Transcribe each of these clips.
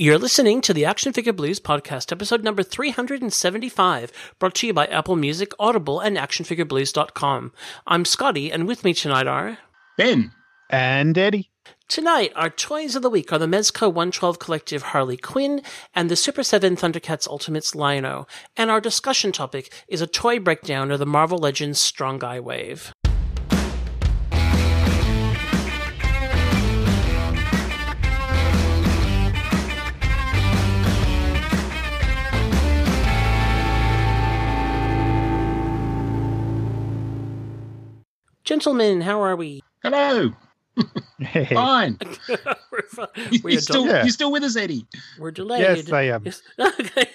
You're listening to the Action Figure Blues podcast, episode number 375, brought to you by Apple Music, Audible, and ActionFigureBlues.com. I'm Scotty, and with me tonight are Ben and Eddie. Tonight, our toys of the week are the Mezco 112 Collective Harley Quinn and the Super 7 Thundercats Ultimates Lion-O, and our discussion topic is a toy breakdown of the Marvel Legends Strong Guy Wave. Gentlemen, how are we? Hello. Fine. We're fine. We you're, still, Yeah. you're still with us, Eddie. we're delayed. Yes, I am. Yes. Okay.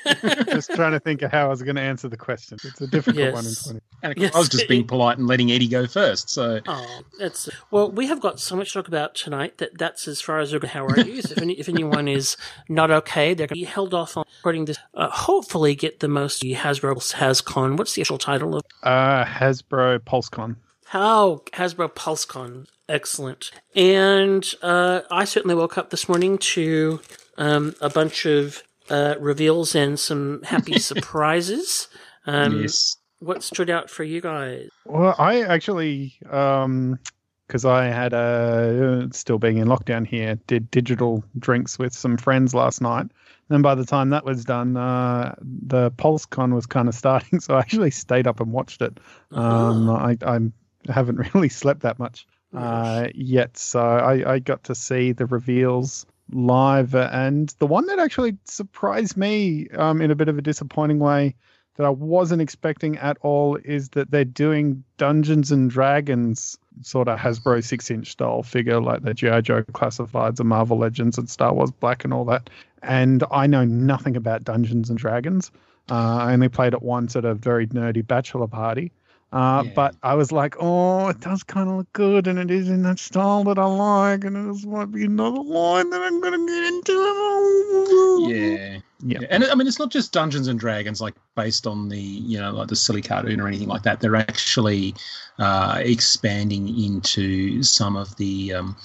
Just trying to think of how I was going to answer the question. It's a difficult one in Yes. 20. And Yes. I was just being polite and letting Eddie go first. So Oh, that's well. We have got so much to talk about tonight that that's as far as we're. How are you? So if, any, if anyone is not okay, they're going to be held off on recording this. Uh, hopefully, get the most Hasbro HasCon. What's the actual title of? Uh, Hasbro PulseCon. How Hasbro PulseCon. Excellent. And uh, I certainly woke up this morning to um, a bunch of uh, reveals and some happy surprises. Um, yes, What stood out for you guys? Well, I actually, um, because I had a still being in lockdown here, did digital drinks with some friends last night. Then by the time that was done, uh, the PulseCon was kind of starting, so I actually stayed up and watched it. Um, I, I haven't really slept that much uh, yet, so I, I got to see the reveals live, and the one that actually surprised me um, in a bit of a disappointing way that I wasn't expecting at all is that they're doing Dungeons and Dragons sort of Hasbro six inch style figure like the G.I. Joe classifieds and Marvel Legends and Star Wars Black and all that. And I know nothing about Dungeons and Dragons. Uh, I only played it once at a very nerdy bachelor party. Uh, Yeah. But I was like, oh, it does kind of look good, and it is in that style that I like, and this might be another line that I'm going to get into. yeah. Yeah. and I mean it's not just Dungeons and Dragons like based on the you know like the silly cartoon or anything like that. They're actually uh, expanding into some of the um,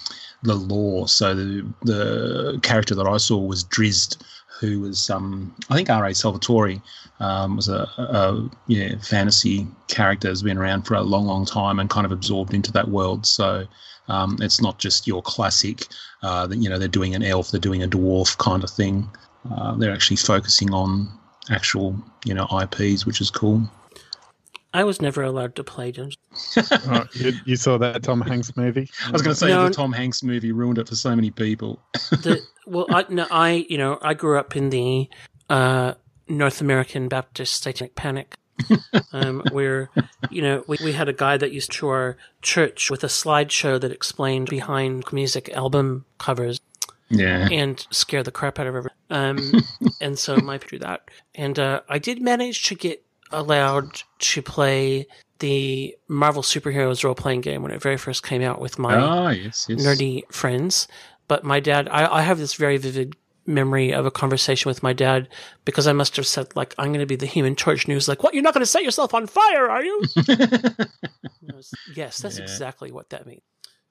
the lore. So the the character that I saw was Drizzt, who was um, I think R.A. Salvatore um, was a, a, yeah fantasy character has been around for a long long time and kind of absorbed into that world. So. Um, it's not just your classic, uh, that, you know, they're doing an elf, they're doing a dwarf kind of thing. Uh, they're actually focusing on actual, you know, IPs, which is cool. I was never allowed to play Dungeons. Oh, you, you saw that Tom Hanks movie? I was going to say No. the Tom Hanks movie ruined it for so many people. the well, I no, I you know I grew up in the uh, North American Baptist Satanic Panic, um, where you know we, we had a guy that used to our church with a slideshow that explained behind music album covers Yeah. and scare the crap out of everyone. Um, and so my do that, and uh, I did manage to get allowed to play the Marvel superheroes role playing game when it very first came out with my Ah, yes, yes. nerdy friends. But my dad, I, I have this very vivid memory of a conversation with my dad because I must have said, like, I'm going to be the human torch. And he was like, What? You're not going to set yourself on fire, are you? Was, yes, that's Yeah. exactly what that means.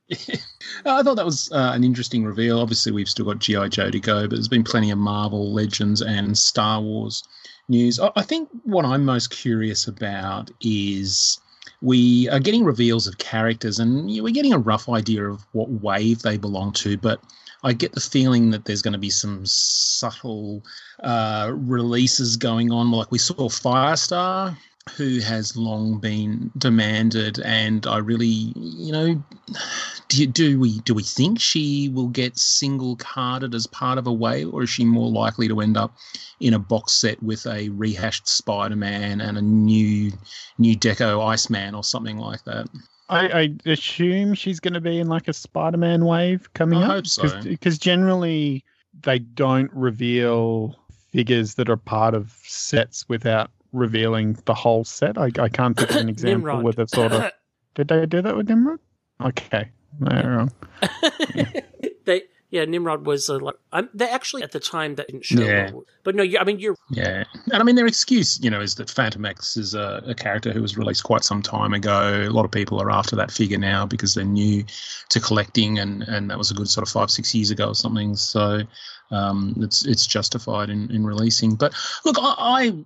I thought that was uh, an interesting reveal. Obviously, we've still got GI Joe to go, but there's been plenty of Marvel Legends and Star Wars news. I, think what I'm most curious about is we are getting reveals of characters, and we're getting a rough idea of what wave they belong to, but. I get the feeling that there's going to be some subtle uh, releases going on. Like we saw Firestar, who has long been demanded, and I really, you know, do, you, do we do we think she will get single carded as part of a wave, or is she more likely to end up in a box set with a rehashed Spider-Man and a new new Deco Iceman or something like that? I, I assume she's going to be in like a Spider-Man wave coming I up. hope so. Because generally they don't reveal figures that are part of sets without revealing the whole set. I, I can't think of an example where they've sort of. Did they do that with Nimrod? Okay, no, wrong. they yeah, Nimrod was a. Um, they actually at the time that didn't show. Yeah. But no, you, I mean you're Yeah, and I mean their excuse, you know, is that Phantomex is a, a character who was released quite some time ago. A lot of people are after that figure now because they're new to collecting, and and that was a good sort of five six years ago or something. So um, it's it's justified in, in releasing. But look, I, I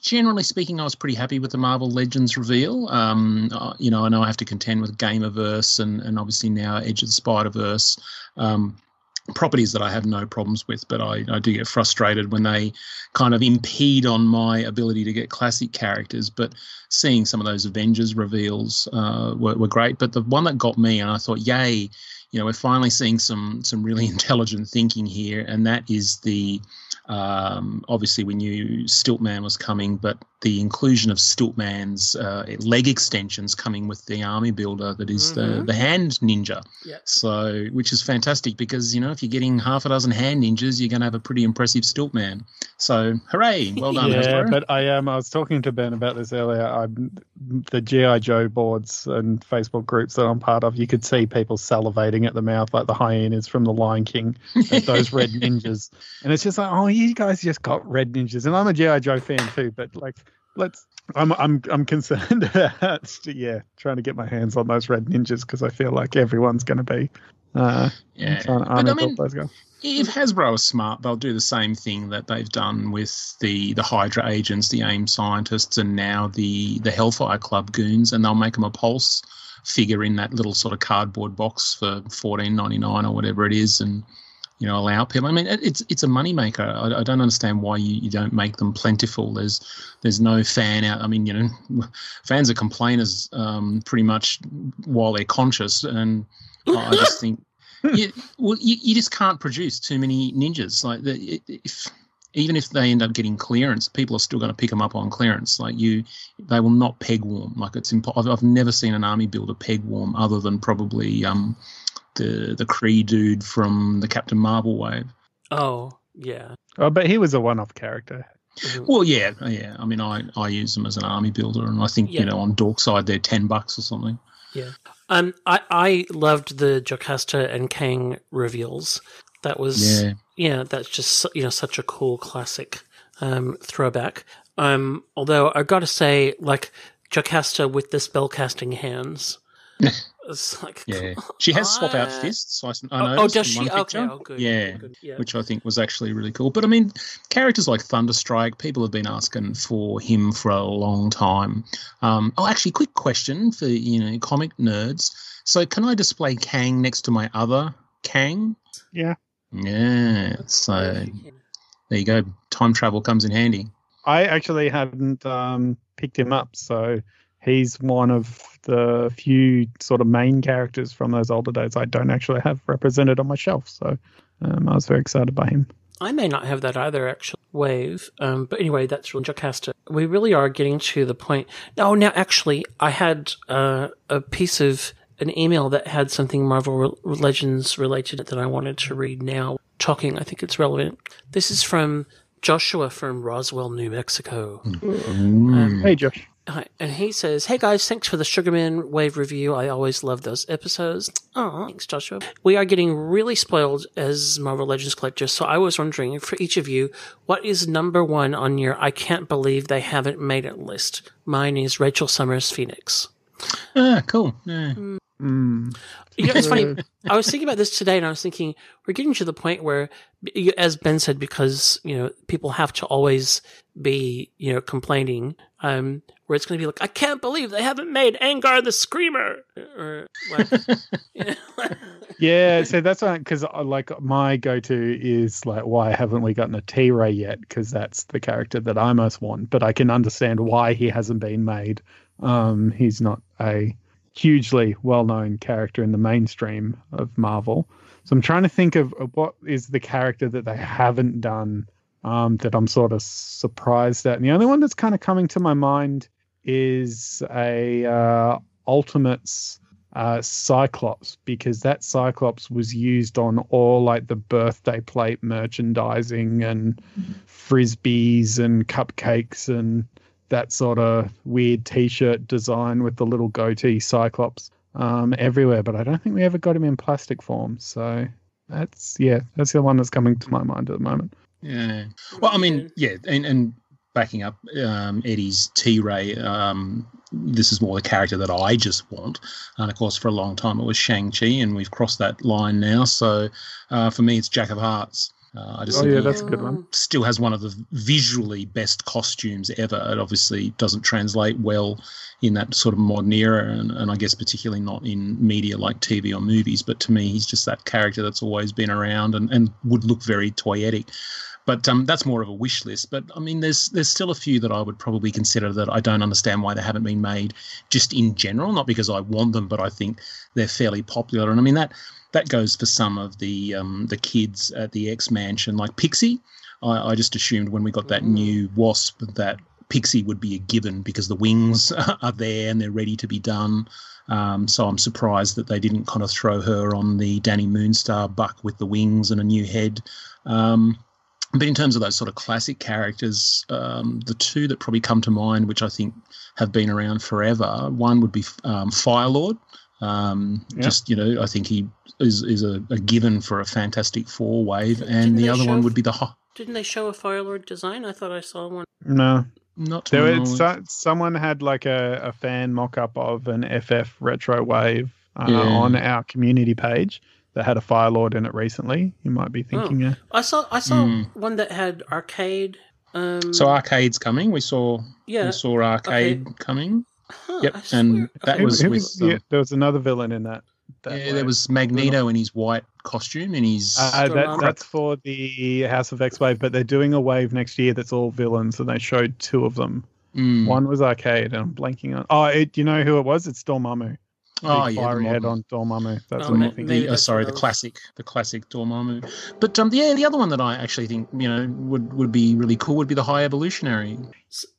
generally speaking, I was pretty happy with the Marvel Legends reveal. Um, uh, you know, I know I have to contend with Gamerverse and and obviously now Edge of the Spider Verse. Um, properties that I have no problems with, but I, I do get frustrated when they kind of impede on my ability to get classic characters. But seeing some of those Avengers reveals uh, were, were great. But the one that got me, and I thought, yay, you know, we're finally seeing some some really intelligent thinking here, and that is the um, obviously we knew Stiltman was coming, but the inclusion of Stiltman's uh, leg extensions coming with the army builder that is the Mhm. the hand ninja. Yeah. So, which is fantastic because you know if you're getting half a dozen hand ninjas, you're going to have a pretty impressive Stiltman. So, hooray! Well done, yeah, Hasbro. but I am. I was talking to Ben about this earlier. I'm the GI Joe boards and Facebook groups that I'm part of. You could see people salivating at the mouth like the hyenas from the Lion King those red ninjas, and it's just like, oh, you guys just got red ninjas, and I'm a GI Joe fan too. But like, let's. I'm I'm I'm concerned about yeah trying to get my hands on those red ninjas because I feel like everyone's going to be uh, yeah, trying to but I mean, if Hasbro is smart, they'll do the same thing that they've done with the the Hydra agents, the AIM scientists, and now the the Hellfire Club goons, and they'll make them a pulse figure in that little sort of cardboard box for fourteen ninety nine or whatever it is, and you know allow people. I mean, it's it's a moneymaker. I, I don't understand why you, you don't make them plentiful. There's there's no fan out. I mean, you know, fans are complainers um, pretty much while they're conscious, and I just think you, well, you, you just can't produce too many ninjas. Like the, if even if they end up getting clearance, people are still going to pick them up on clearance. Like you, they will not peg warm. Like it's impo- I've, I've never seen an army builder peg warm other than probably um, the the Kree dude from the Captain Marvel wave. oh yeah. Oh, but he was a one-off character. Mhm. Well, yeah, yeah. I mean, I, I use them as an army builder, and I think Yeah. you know on Dorkside they're ten bucks or something. Yeah. Um, I I loved the Jocasta and Kang reveals. That was Yeah, yeah, that's just you know such a cool classic um, throwback. Um, although I got to say, like Jocasta with the spellcasting hands, it's like yeah. She has swap out fists. I, I Oh, oh, does she? Okay, oh, good. Yeah, good, yeah. which I think was actually really cool. But I mean, characters like Thunderstrike, people have been asking for him for a long time. Um, oh, actually, quick question for you know comic nerds. So, can I display Kang next to my other Kang? Yeah. Yeah. So there you go. Time travel comes in handy. I actually hadn't um, picked him up, so he's one of the few sort of main characters from those older days I don't actually have represented on my shelf. So um, I was very excited by him. I may not have that either, actually. Wave. Um, but anyway, that's really Jocasta. We really are getting to the point. Oh, now, actually, I had uh, a piece of an email that had something Marvel Re- Legends related that I wanted to read now. Talking, I think it's relevant. This is from Joshua from Roswell, New Mexico. Mm. Hey, Josh. Hi, and he says, "Hey guys, thanks for the Sugarman Wave review. I always love those episodes. Oh, thanks, Joshua. We are getting really spoiled as Marvel Legends collectors, so I was wondering for each of you, what is number one on your I can't believe they haven't made it list? Mine is Rachel Summers Phoenix. Ah, cool. Yeah. Mm. You know, it's funny. I was thinking about this today, and I was thinking we're getting to the point where, as Ben said, because you know people have to always be you know complaining, um, where it's going to be like, I can't believe they haven't made Angar the Screamer, or like, you Yeah, so that's why, because like my go-to is like, why haven't we gotten a T-Ray yet? Because that's the character that I most want. But I can understand why he hasn't been made. Um, he's not a hugely well-known character in the mainstream of Marvel. So I'm trying to think of of what is the character that they haven't done um, that I'm sort of surprised at. And the only one that's kind of coming to my mind is a uh, Ultimates uh, Cyclops because that Cyclops was used on all like the birthday plate merchandising and frisbees and cupcakes and that sort of weird T-shirt design with the little goatee Cyclops um, everywhere. But I don't think we ever got him in plastic form. So That's yeah, that's the one that's coming to my mind at the moment. Yeah. Well, I mean, yeah, and, and backing up um, Eddie's T Ray, um, this is more the character that I just want. And of course, for a long time it was Shang-Chi, and we've crossed that line now. So uh, for me, it's Jack of Hearts. Uh, I just Oh think yeah, that's a good one. still has one of the visually best costumes ever. It obviously doesn't translate well in that sort of modern era, and, and I guess particularly not in media like TV or movies. But to me, he's just that character that's always been around and, and would look very toyetic. But um, that's more of a wish list. But I mean, there's there's still a few that I would probably consider that I don't understand why they haven't been made, just in general. Not because I want them, but I think they're fairly popular. And I mean that that goes for some of the um, the kids at the X Mansion, like Pixie. I, I just assumed when we got that Mm. new Wasp that Pixie would be a given because the wings are there and they're ready to be done. Um, so I'm surprised that they didn't kind of throw her on the Dani Moonstar buck with the wings and a new head. Um, but in terms of those sort of classic characters, um, the two that probably come to mind, which I think have been around forever, one would be um, Firelord. Um, Yeah. Just you know, I think he is is a, a given for a Fantastic Four wave, Didn't and the other one would be the Ho- Didn't they show a Firelord design? I thought I saw one. No, not to there was so, someone had like a, a fan mock-up of an FF retro wave uh, Yeah. on our community page that had a Fire Lord in it recently. You might be thinking, uh, I saw I saw Mm. one that had arcade. Um, So arcade's coming. We saw yeah, we saw arcade coming. Huh, Yep, and that okay. who- was who with, was- yeah, um, there was another villain in that. that yeah, wave. there was Magneto in his white costume and his Uh, that, that's for the House of X wave, but they're doing a wave next year that's all villains, and they showed two of them. Mm. One was arcade, and I'm blanking on. Oh, it, you know who it was? It's Dormammu. oh Big yeah, the fiery head on Dormammu. That's Oh, what I'm thinking. the, uh, sorry, the classic, the classic Dormammu. But um, yeah, the other one that I actually think you know would would be really cool would be the High Evolutionary.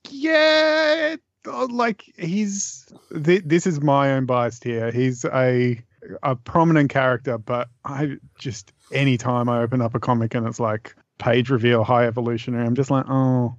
Yeah, oh, like he's. Th- this is my own bias here. He's a a prominent character, but I just anytime I open up a comic and it's like page reveal high evolutionary, I'm just like, oh,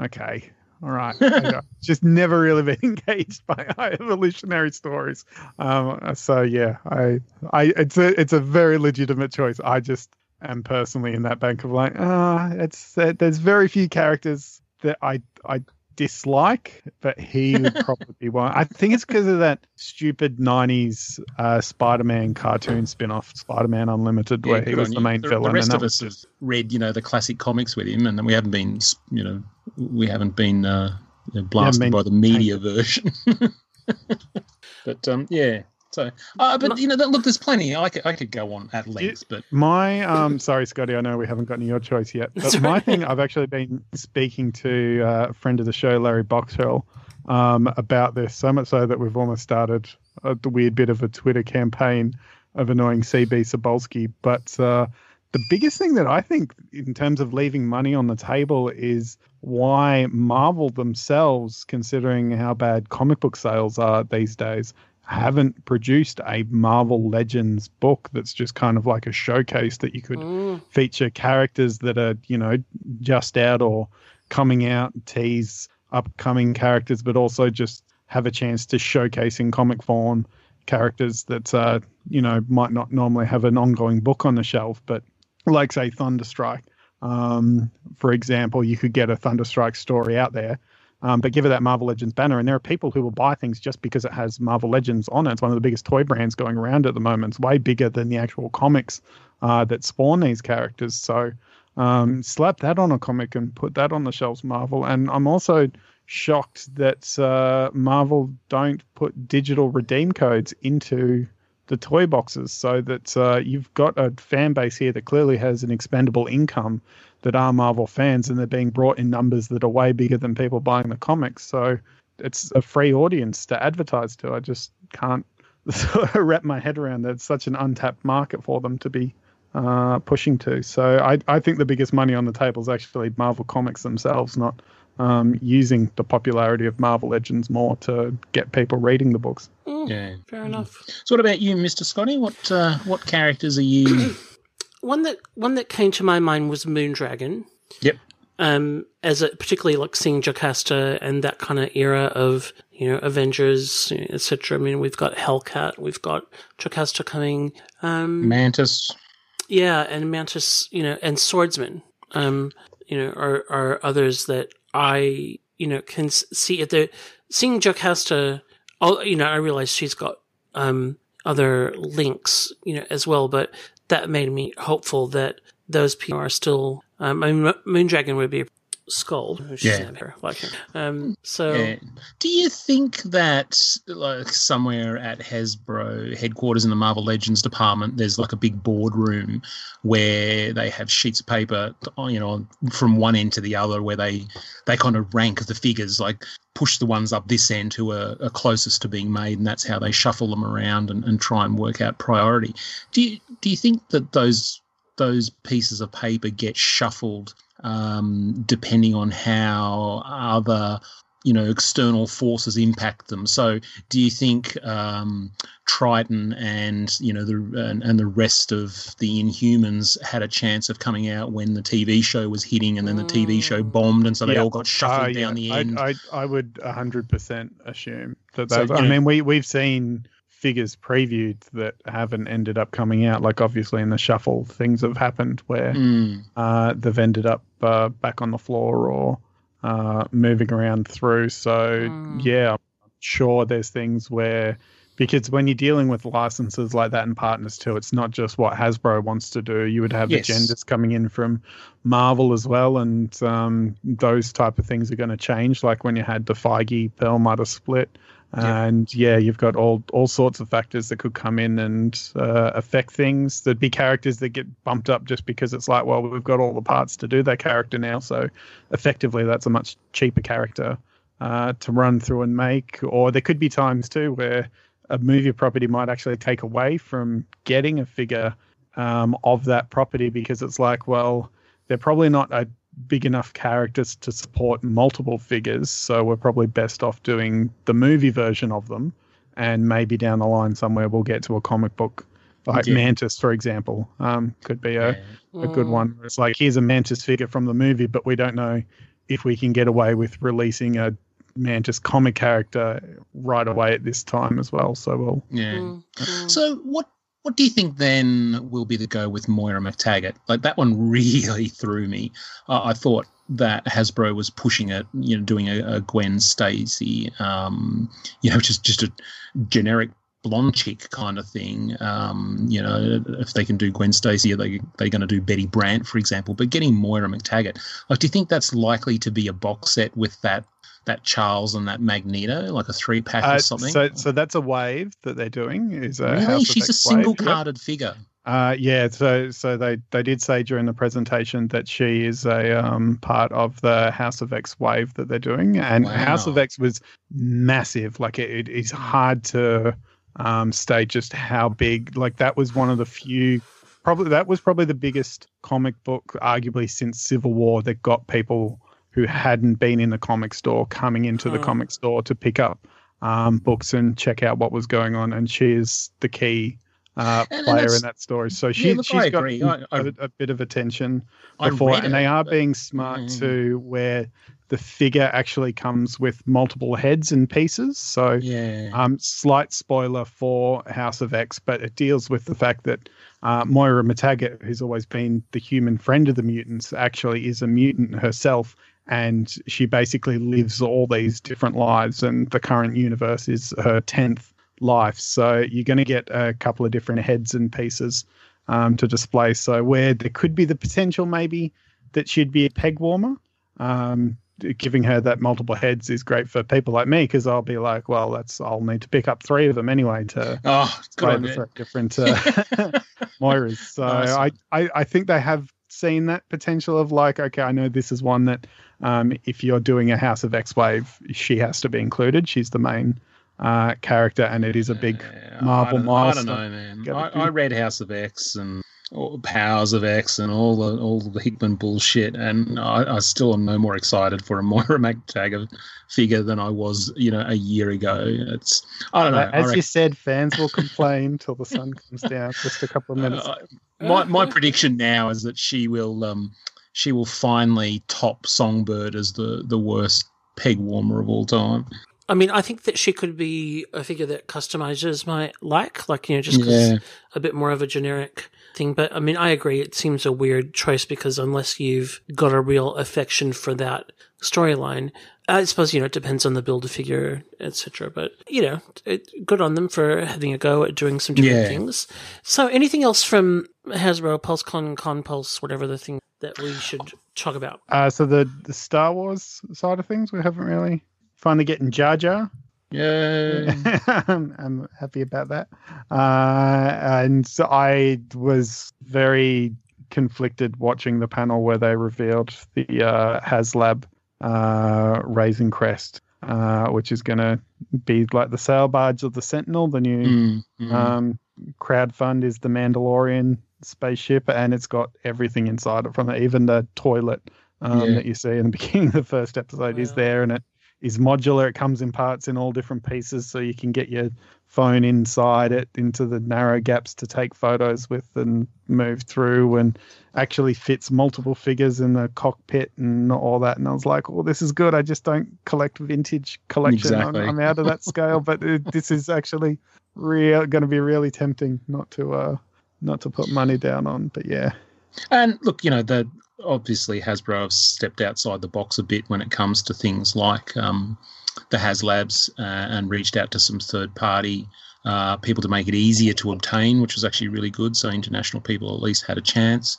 okay, all right. Just never really been engaged by high evolutionary stories. Um, so yeah, I, I, it's a, it's a very legitimate choice. I just am personally in that bank of like, ah, it's uh, there's very few characters that I, I dislike, but he would probably be one. I think it's because of that stupid '90s uh, Spider-Man cartoon spin-off, Spider-Man Unlimited, where he was the you. main the, villain. The rest and of us was have read you know the classic comics with him, and we haven't been you know we haven't been uh, you know, blasted been by the media version. but um, yeah. So, uh, but you know, look, there's plenty. I could, I could go on at length, but My um sorry Scotty, I know we haven't gotten your choice yet. But That's my right. thing I've actually been speaking to uh, a friend of the show, Larry Boxhill, um, about this, so much so that we've almost started a weird bit of a Twitter campaign of annoying CB Cebulski. But uh the biggest thing that I think in terms of leaving money on the table is why Marvel themselves, considering how bad comic book sales are these days, haven't produced a Marvel Legends book that's just kind of like a showcase that you could Mm, feature characters that are, you know, just out or coming out, tease upcoming characters, but also just have a chance to showcase in comic form characters that, uh, you know, might not normally have an ongoing book on the shelf, but like, say, Thunderstrike. Um, for example, you could get a Thunderstrike story out there, um, but give it that Marvel Legends banner. And there are people who will buy things just because it has Marvel Legends on it. It's one of the biggest toy brands going around at the moment. It's way bigger than the actual comics uh, that spawn these characters. So um, slap that on a comic and put that on the shelves, Marvel. And I'm also shocked that uh, Marvel don't put digital redeem codes into the toy boxes so that uh, you've got a fan base here that clearly has an expendable income that are Marvel fans and they're being brought in numbers that are way bigger than people buying the comics. So it's a free audience to advertise to. I just can't wrap my head around that. It's such an untapped market for them to be uh, pushing to. So I, I think the biggest money on the table is actually Marvel Comics themselves, not um, using the popularity of Marvel Legends more to get people reading the books. mm, yeah. Fair enough. So, what about you, Mister Scotty? What uh, what characters are you? One that one that came to my mind was Moondragon. Yep. Um, as a particularly like seeing Jocasta and that kind of era of you know Avengers, etc. I mean, we've got Hellcat, we've got Jocasta coming. Um, Mantis. Yeah, and Mantis, you know, and Swordsman, um, you know, are are others that I, you know, can see at the seeing Jocasta. All you know, I realize she's got um other links, you know, as well, but that made me hopeful that those people are still. Um, I mean, Moondragon would be skull. Yeah. Like him. Um, so, Yeah. Do you think that like somewhere at Hasbro headquarters in the Marvel Legends department, there's like a big boardroom where they have sheets of paper, you know, from one end to the other, where they they kind of rank the figures, like push the ones up this end who are, are closest to being made, and that's how they shuffle them around and, and try and work out priority. Do you do you think that those those pieces of paper get shuffled um, depending on how other you know external forces impact them so do you think um, triton and you know the and, and the rest of the inhumans had a chance of coming out when the tv show was hitting and then the tv show Mm. bombed and so they Yeah. all got shuffled Uh, down the end I, I, I would 100% assume that So, those. you I know- mean, we, we've seen figures previewed that haven't ended up coming out. Like, obviously, in the shuffle, things have happened where Mm, uh, they've ended up uh, back on the floor or uh, moving around through. So, Mm. yeah, I'm sure there's things where. Because when you're dealing with licenses like that and partners too, it's not just what Hasbro wants to do. You would have Yes. agendas coming in from Marvel as well, and um, those type of things are going to change. Like when you had the Feige Perlmutter split, Yeah. and yeah, you've got all all sorts of factors that could come in and uh, affect things. There'd be characters that get bumped up just because it's like, well, we've got all the parts to do that character now, so effectively that's a much cheaper character uh, to run through and make. Or there could be times too where a movie property might actually take away from getting a figure um, of that property because it's like, well, they're probably not a big enough characters to support multiple figures, so we're probably best off doing the movie version of them, and maybe down the line somewhere we'll get to a comic book like Yeah. Mantis, for example, um, could be a, yeah. a good Mm. one. It's like here's a Mantis figure from the movie, but we don't know if we can get away with releasing a Mantis comic character right away at this time as well. So we'll yeah. Mm, mm. So what what do you think then will be the go with Moira McTaggart? Like that one really threw me. Uh, I thought that Hasbro was pushing it, you know, doing a, a Gwen Stacy, um, you know, just just a generic blonde chick kind of thing. Um, you know, if they can do Gwen Stacy, are they they're going to do Betty Brant, for example? But getting Moira McTaggart, like, do you think that's likely to be a box set with that? That Charles and that Magneto, like a three pack Uh, or something. So, so that's a wave that they're doing. Is a really, she's a single wave. Yep. carded figure. Uh, yeah, so so they they did say during the presentation that she is a um, part of the House of X wave that they're doing, and House of X was massive. Like it, it is hard to um, state just how big. Like that was one of the few. Probably that was probably the biggest comic book, arguably since Civil War, that got people who hadn't been in the comic store coming into the Hmm. comic store to pick up um, books and check out what was going on. And she is the key uh, And- player in that story. So she, look, she's I got. I- I- a, a bit of attention before, and they it, are but- being smart Mm. too, where the figure actually comes with multiple heads and pieces. So Yeah. um, slight spoiler for House of X, but it deals with the fact that uh, Moira McTaggart, who's always been the human friend of the mutants, actually is a mutant herself, and she basically lives all these different lives, and the current universe is her tenth life. So you're going to get a couple of different heads and pieces um, to display. So where there could be the potential, maybe that she'd be a peg warmer. Um, giving her that multiple heads is great for people like me because I'll be like, well, that's I'll need to pick up three of them anyway to oh, play the different uh, Moiras. So Nice I. I I think they have seen that potential of like, okay, I know this is one that um, if you're doing a House of X Wave, she has to be included. She's the main uh, character, and it is a big Yeah, Marvel I don't, I don't know, man. I, I read House of X and All powers of X and all the all the Hickman bullshit, and I, I still am no more excited for a Moira McTaggart figure than I was, you know, a year ago. It's I don't know. As reckon- you said, fans will complain till the sun comes down. Just a couple of minutes. Uh, my my prediction now is that she will um she will finally top Songbird as the the worst peg warmer of all time. I mean, I think that she could be a figure that customizers might like, like you know, just 'cause Yeah. a bit more of a generic thing. But I mean, I agree. It seems a weird choice because unless you've got a real affection for that storyline, I suppose you know it depends on the build a figure, etc. But you know, it, good on them for having a go at doing some different Yeah. things. So, anything else from Hasbro, PulseCon, ConPulse, whatever the thing that we should talk about? Uh, so the the Star Wars side of things, we haven't really finally getting Jar Jar. Yeah. I'm, I'm happy about that. Uh, and so I was very conflicted watching the panel where they revealed the uh, HasLab uh, Razor Crest, uh, which is going to be like the sail barge of the Sentinel. The new Mm, mm. um, crowdfund is the Mandalorian spaceship, and it's got everything inside it from it, even the toilet um, Yeah. that you see in the beginning of the first episode is there, and it is modular. It comes in parts in all different pieces, so you can get your phone inside it into the narrow gaps to take photos with and move through, and actually fits multiple figures in the cockpit and all that. And I was like, "Oh, this is good. I just don't collect vintage collection. I'm, I'm out of that scale, but it, this is actually real going to be really tempting not to uh not to put money down on. But yeah, And look, you know, the obviously Hasbro have stepped outside the box a bit when it comes to things like um, the HasLabs uh, and reached out to some third party uh, people to make it easier to obtain, which was actually really good. So international people at least had a chance.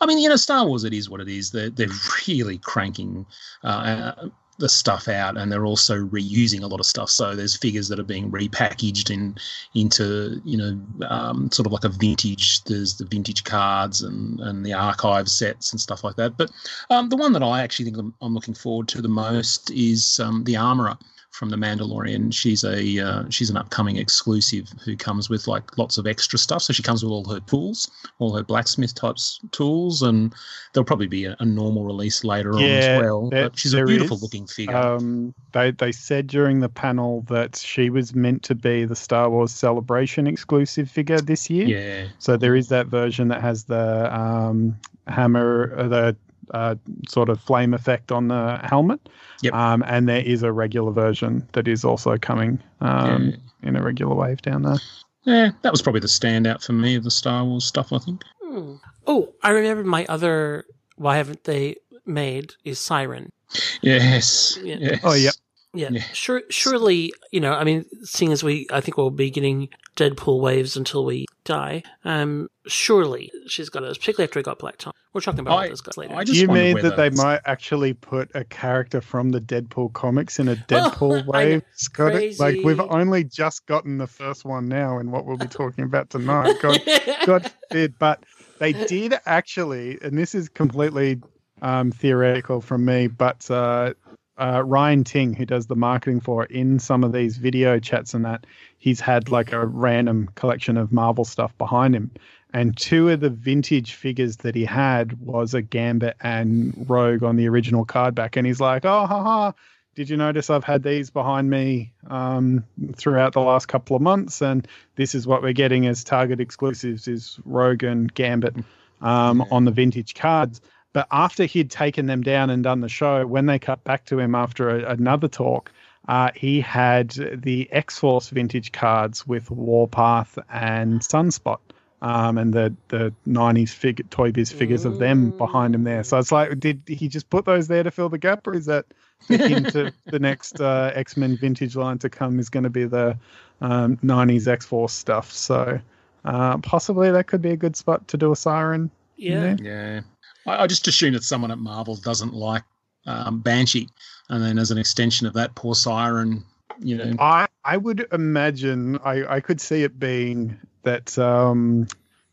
I mean, you know, Star Wars, it is what it is. They're, they're really cranking uh, the stuff out and they're also reusing a lot of stuff. So there's figures that are being repackaged in into you know um, sort of like a vintage. There's the vintage cards and and the archive sets and stuff like that. But um, the one that I actually think I'm, I'm looking forward to the most is um, the Armorer from the Mandalorian. She's a uh, she's an upcoming exclusive who comes with like lots of extra stuff. So she comes with all her tools, all her blacksmith types tools, and there'll probably be a, a normal release later on as well. there- but she's a beautiful is. looking figure. um, they they said during the panel that she was meant to be the Star Wars Celebration exclusive figure this year. yeah, So there is that version that has the um, hammer, uh, the uh, sort of flame effect on the helmet. Yep. Um, and there is a regular version that is also coming um, in a regular wave down there. yeah, that was probably the standout for me of the Star Wars stuff. I think. Hmm. Oh, I remember my other. Why haven't they made is Siren? Yes. Yeah. yes. Oh, yep. Yeah, Yeah. sure. Surely, you know. I mean, seeing as we, I think we'll be getting Deadpool waves until we die. Um, surely she's got us, particularly after we got Black Tom. We're talking about I- those guys later. I Do just you wonder mean that they might actually put a character from the Deadpool comics in a Oh, Deadpool I know. wave? Got it? Like we've only just gotten the first one now, in what we'll be talking about tonight. God, God forbid. But they did actually, and this is completely um, theoretical from me, but uh, uh, Ryan Ting, who does the marketing for it, in some of these video chats and that, he's had like a random collection of Marvel stuff behind him. And two of the vintage figures that he had was a Gambit and Rogue on the original card back. And he's like, oh, haha, did you notice I've had these behind me um, throughout the last couple of months? And this is what we're getting as Target exclusives is Rogue and Gambit um, Yeah. on the vintage cards. But after he'd taken them down and done the show, when they cut back to him after a, another talk, uh, he had the X Force vintage cards with Warpath and Sunspot. Um, and the the '90s figure, Toy Biz figures of them behind him there. So it's like, did he just put those there to fill the gap, or is that the hint to the next uh, X Men vintage line to come is going to be the um, '90s X Force stuff? So uh, possibly that could be a good spot to do a siren. yeah. Yeah, I, I just assume that someone at Marvel doesn't like um, Banshee, and then as an extension of that, poor Siren. You know, I I would imagine I I could see it being that um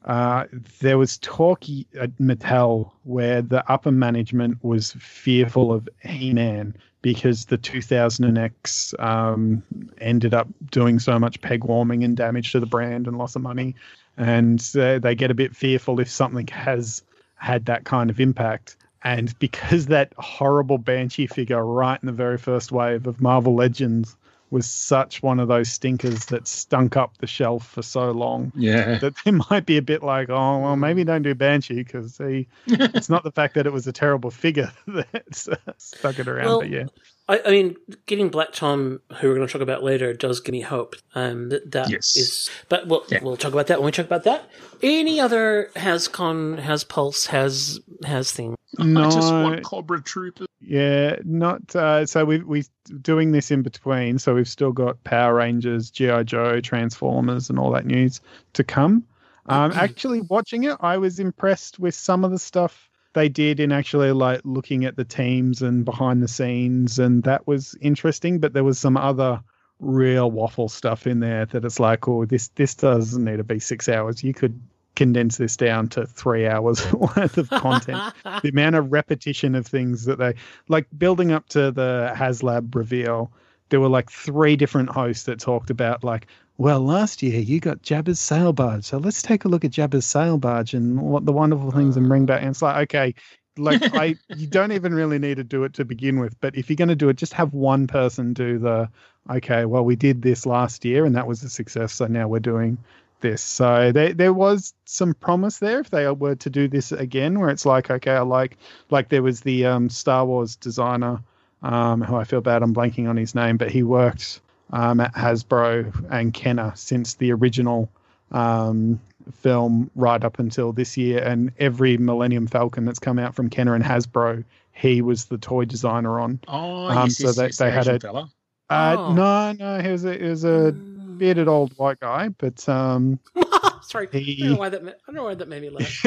uh there was talk at Mattel where the upper management was fearful of He-Man because the 2000X um ended up doing so much peg warming and damage to the brand and loss of money and uh, they get a bit fearful if something has had that kind of impact and because that horrible banshee figure right in the very first wave of Marvel Legends was such one of those stinkers that stunk up the shelf for so long Yeah. that they might be a bit like, oh well, maybe don't do Banshee because it's not the fact that it was a terrible figure that's uh, stuck it around. Well, but yeah, I, I mean, getting Black Tom, who we're going to talk about later, does give me hope. Um, that that Yes. is- but we'll Yeah. we'll talk about that when we talk about that. Any other has con, has pulse, has has thing. no, I just want Cobra Troopers. Yeah, not uh, so we we doing this in between. So we've still got Power Rangers, GI Joe, Transformers, and all that news to come. Um, actually, watching it, I was impressed with some of the stuff they did in actually like looking at the teams and behind the scenes, and that was interesting. But there was some other real waffle stuff in there that it's like, oh, this this doesn't need to be six hours. You could condense this down to three hours worth of content the amount of repetition of things that they like building up to the HasLab reveal. There were like three different hosts that talked about like, well, last year you got Jabba's sail barge, so let's take a look at Jabba's sail barge and what the wonderful things and bring back. And it's like, okay, like I, you don't even really need to do it to begin with, but if you're going to do it, just have one person do the, okay, well, we did this last year and that was a success, so now we're doing this. So there there was some promise there if they were to do this again, where it's like, okay, I like like there was the um, Star Wars designer, um, who I feel bad I'm blanking on his name, but he worked um, at Hasbro and Kenner since the original um, film right up until this year, and every Millennium Falcon that's come out from Kenner and Hasbro, he was the toy designer on. Oh, Um, yes, so yes, they- yes, they the had Asian a- fella. Uh, Oh. no, no, he was a, he was a bearded old white guy, but um, Sorry, I don't know why that. I don't know why that made me laugh.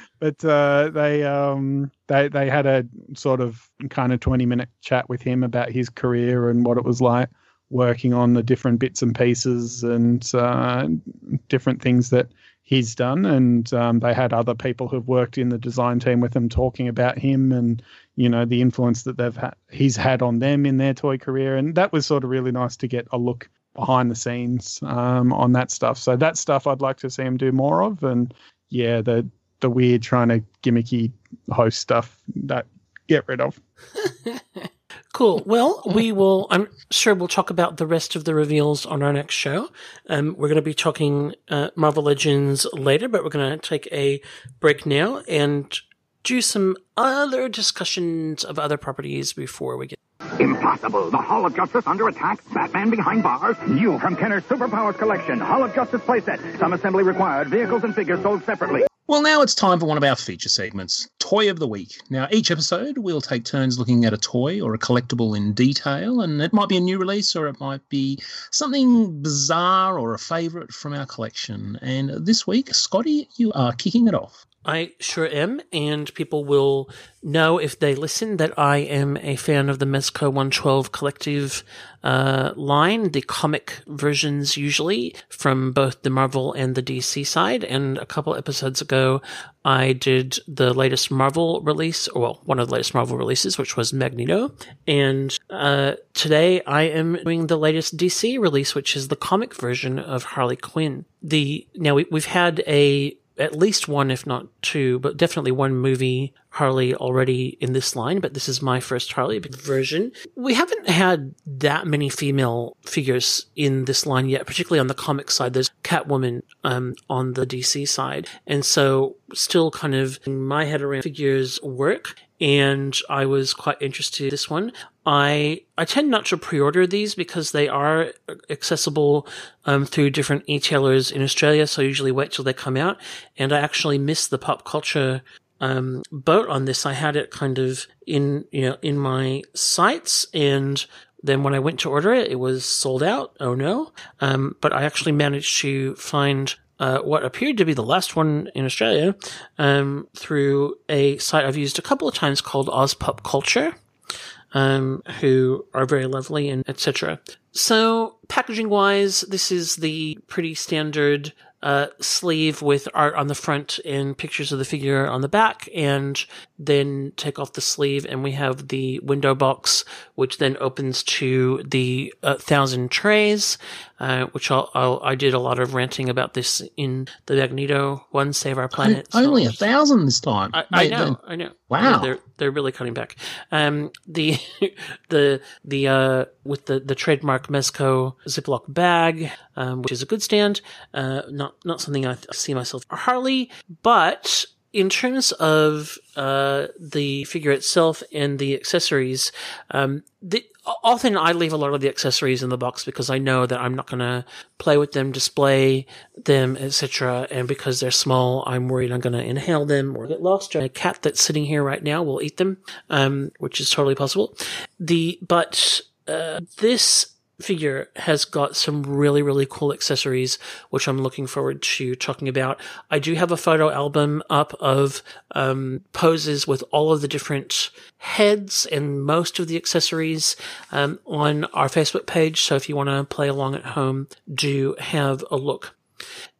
but uh, they um they they had a sort of kind of 20 minute chat with him about his career and what it was like working on the different bits and pieces and uh, different things that he's done and um, they had other people who've worked in the design team with him talking about him and you know the influence that they've had he's had on them in their toy career and that was sort of really nice to get a look behind the scenes um, on that stuff so that stuff i'd like to see him do more of and yeah the the weird trying to gimmicky host stuff that get rid of Cool. Well, we will. I'm sure we'll talk about the rest of the reveals on our next show. Um, we're going to be talking uh, Marvel Legends later, but we're going to take a break now and do some other discussions of other properties before we get. Impossible. The Hall of Justice under attack. Batman behind bars. New from Kenner's Superpowers collection. Hall of Justice playset. Some assembly required. Vehicles and figures sold separately. Well, now it's time for one of our feature segments, Toy of the Week. Now, each episode, we'll take turns looking at a toy or a collectible in detail, and it might be a new release or it might be something bizarre or a favourite from our collection. And this week, Scotty, you are kicking it off. I sure am, and people will know if they listen that I am a fan of the Mezco 112 collective uh, line, the comic versions usually from both the Marvel and the DC side. And a couple episodes ago, I did the latest Marvel release, or well, one of the latest Marvel releases, which was Magneto. And uh, today I am doing the latest DC release, which is the comic version of Harley Quinn. The now we, we've had a at least one, if not two, but definitely one movie Harley already in this line, but this is my first Harley version. We haven't had that many female figures in this line yet, particularly on the comic side. There's Catwoman um, on the DC side. And so still kind of my head around figures work. And I was quite interested in this one. I I tend not to pre-order these because they are accessible um, through different e-tailers in Australia. So I usually wait till they come out. And I actually missed the pop culture um, boat on this. I had it kind of in you know in my sights, and then when I went to order it, it was sold out. Oh no! Um, but I actually managed to find. Uh, what appeared to be the last one in Australia um, through a site I've used a couple of times called Oz Pop Culture um, who are very lovely and etc. So packaging wise, this is the pretty standard uh, sleeve with art on the front and pictures of the figure on the back, and then take off the sleeve, and we have the window box, which then opens to the uh, thousand trays, uh, which I'll, I'll, i did a lot of ranting about this in the Magneto one, Save Our Planet. Only a thousand this time. I, I know, I know. Wow, they're they're really cutting back. Um, the the the uh with the the trademark Mezco Ziploc bag, um, which is a good stand. Uh, not not something I see myself Harley, but in terms of uh, the figure itself and the accessories, um, the, often I leave a lot of the accessories in the box because I know that I'm not going to play with them, display them, etc. And because they're small, I'm worried I'm going to inhale them or get lost. A cat that's sitting here right now will eat them, um, which is totally possible. The but uh, this figure has got some really, really cool accessories, which I'm looking forward to talking about. I do have a photo album up of um, poses with all of the different heads and most of the accessories um, on our Facebook page. So if you want to play along at home, do have a look.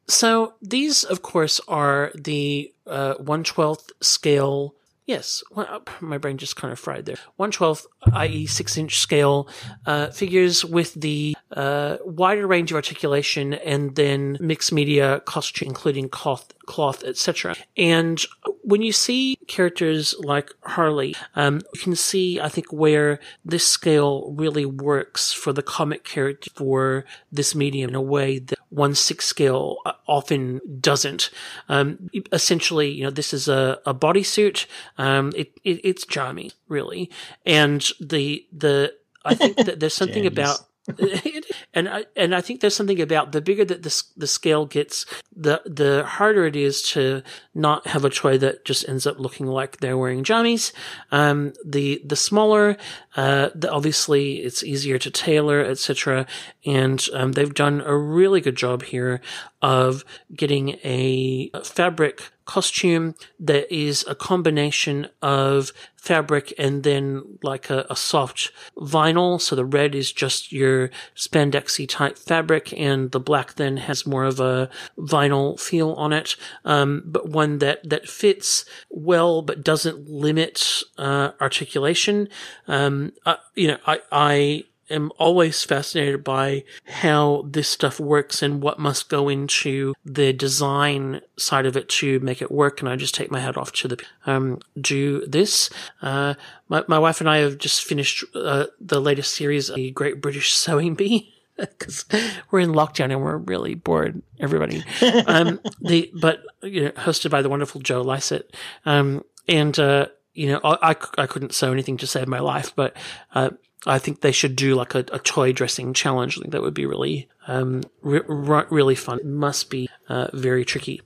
So these, of course, are the uh, 112th scale Yes, well, my brain just kind of fried there. One twelfth, i.e., six inch scale uh, figures with the uh, wider range of articulation, and then mixed media costume, including cloth, cloth, etc. And when you see characters like Harley, um, you can see, I think, where this scale really works for the comic character for this medium in a way that one six scale often doesn't. Um, essentially, you know, this is a, a bodysuit. Um, it, it, it's charming, really. And the, the, I think that there's something about and I, and I think there's something about the bigger that the the scale gets, the the harder it is to not have a toy that just ends up looking like they're wearing jammies. Um, the the smaller, uh, the, obviously it's easier to tailor, etc. And um, they've done a really good job here of getting a fabric costume that is a combination of fabric and then like a, a, soft vinyl. So the red is just your spandexy type fabric and the black then has more of a vinyl feel on it. Um, but one that, that fits well, but doesn't limit, uh, articulation. Um, uh, you know, I, I, am always fascinated by how this stuff works and what must go into the design side of it to make it work. And I just take my hat off to the um, do this. Uh, my, my wife and I have just finished uh, the latest series, The Great British Sewing Bee. Because we're in lockdown and we're really bored, everybody. Um, the but you know, hosted by the wonderful Joe Lycett, um, and uh, you know, I, I, I couldn't sew anything to save my life, but uh, I think they should do like a, a toy dressing challenge. I think that would be really, um, re- re- really fun. It must be uh, very tricky.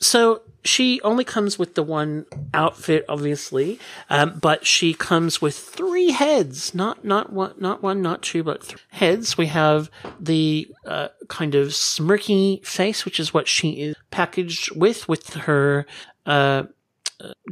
So she only comes with the one outfit, obviously, um, but she comes with three heads, not not one, not one, not two, but three heads. We have the uh, kind of smirky face, which is what she is packaged with, with her uh,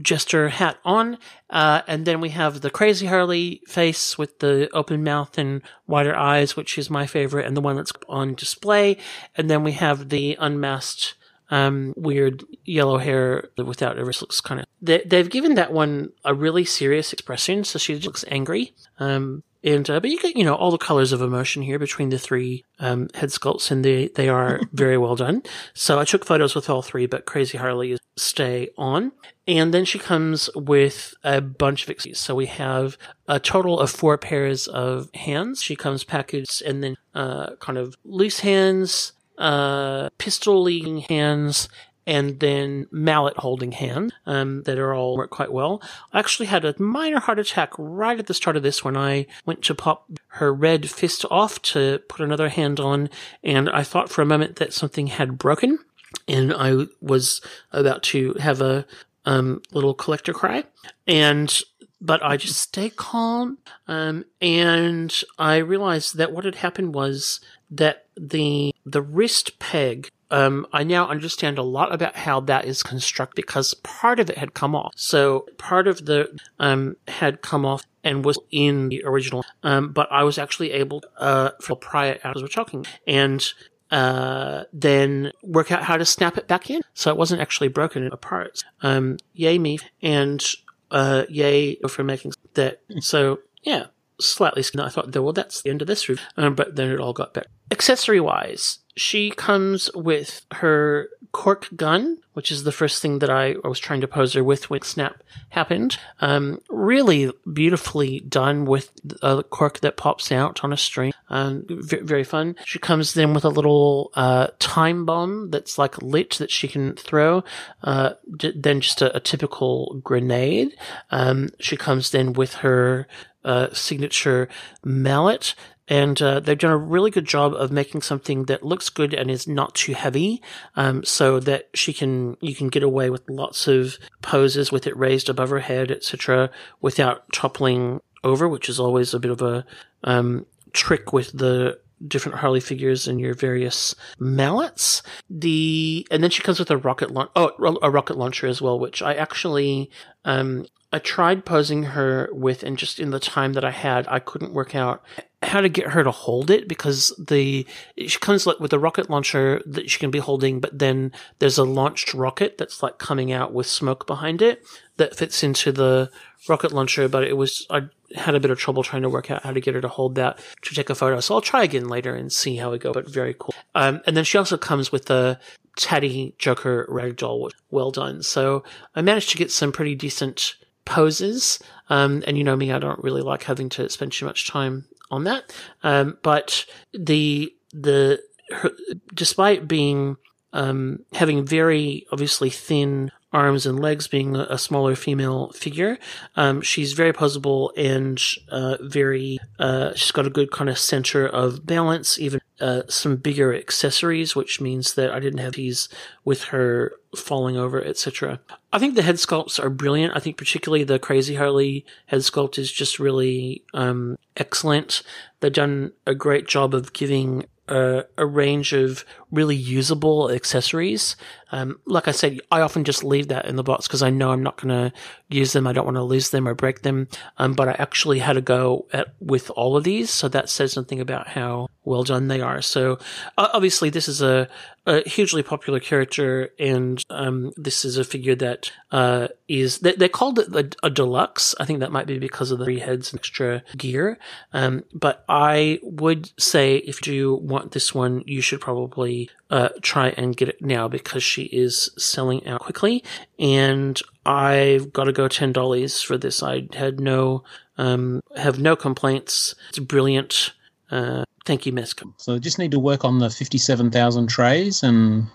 jester hat on. Uh, and then we have the crazy Harley face with the open mouth and wider eyes, which is my favorite and the one that's on display. And then we have the unmasked, um, weird yellow hair without ever looks kind of, they, they've given that one a really serious expression. So she looks angry. Um, and uh, but you get you know all the colors of emotion here between the three um, head sculpts, and they they are very well done. So I took photos with all three, but Crazy Harley stay on, and then she comes with a bunch of accessories. So we have a total of four pairs of hands. She comes packaged, and then uh, kind of loose hands, uh, pistol leading hands, and then mallet holding hand um, that are all work quite well. I actually had a minor heart attack right at the start of this when I went to pop her red fist off to put another hand on, and I thought for a moment that something had broken, and I was about to have a um, little collector cry, and but I just stay calm. Um, and I realized that what had happened was that the the wrist peg um, I now understand a lot about how that is constructed because part of it had come off. So part of the um, had come off and was in the original, um, but I was actually able uh, to pry it out as we're talking. And uh, then work out how to snap it back in. So it wasn't actually broken apart. Um, yay me. And, uh, yay for making that. So yeah, slightly. I thought, well, that's the end of this review. Um, but then it all got better. Accessory wise, she comes with her cork gun, which is the first thing that I was trying to pose her with when Snap happened. Um, really beautifully done with a cork that pops out on a string. Um, v- very fun. She comes then with a little uh, time bomb that's like lit that she can throw. Uh, d- then just a, a typical grenade. Um, she comes then with her uh, signature mallet and uh, they've done a really good job of making something that looks good and is not too heavy, um, so that she can you can get away with lots of poses with it raised above her head, etc., without toppling over, which is always a bit of a um, trick with the different Harley figures and your various mallets. The and then she comes with a rocket launch. Oh, a rocket launcher as well, which I actually um, I tried posing her with, and just in the time that I had, I couldn't work out how to get her to hold it because the she comes like with a rocket launcher that she can be holding, but then there's a launched rocket that's like coming out with smoke behind it that fits into the rocket launcher. But it was I had a bit of trouble trying to work out how to get her to hold that to take a photo. So I'll try again later and see how it go. But very cool. Um, and then she also comes with the Tatty Joker ragdoll, well done. So I managed to get some pretty decent poses. Um, and you know me, I don't really like having to spend too much time on that. Um, but the the her, despite being um, having very obviously thin arms and legs, being a, smaller female figure, um, she's very posable and uh, very. Uh, she's got a good kind of center of balance, even uh, some bigger accessories, which means that I didn't have these with her falling over, etc. I think the head sculpts are brilliant. I think particularly the Crazy Harley head sculpt is just really um, excellent. They've done a great job of giving a, a range of really usable accessories. Um, like I said, I often just leave that in the box because I know I'm not going to use them. I don't want to lose them or break them. Um, but I actually had to go at, with all of these. So that says something about how well done they are. So uh, obviously this is a, a, hugely popular character and, um, this is a figure that, uh, is, they, they called it a, a, deluxe. I think that might be because of the three heads and extra gear. Um, but I would say if you want this one, you should probably uh, try and get it now because she is selling out quickly. And I've got to go ten dollars for this. I had no, um, have no complaints. It's brilliant. Uh, thank you, Misk. So I just need to work on the fifty-seven thousand trays and.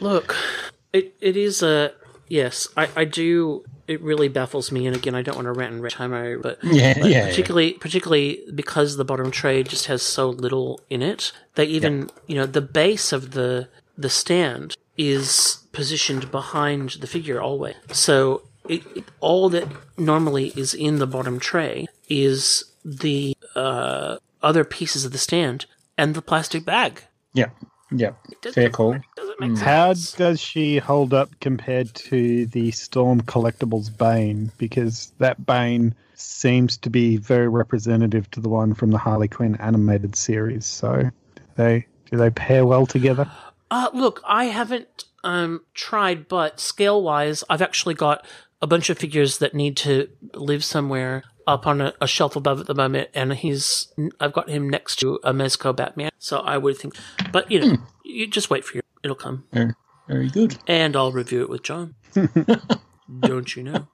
Look, it it is a yes. I I do it really baffles me. And again, I don't want to rant and rant but yeah, but yeah, particularly yeah. particularly because the bottom tray just has so little in it. They even you know the base of the the stand is positioned behind the figure always. So it, it, all that normally is in the bottom tray is the uh, other pieces of the stand and the plastic bag. Yeah. Yeah, fair call. does it Mm. How does she hold up compared to the Storm Collectibles Bane? Because that Bane seems to be very representative to the one from the Harley Quinn animated series. So, do they do they pair well together? Uh, look, I haven't um, tried, but scale wise, I've actually got a bunch of figures that need to live somewhere up on a, a, shelf above at the moment, and he's I've got him next to a Mezco Batman. So I would think, but you know, mm. you just wait for your it'll come. Very, very good. And I'll review it with John. Don't you know?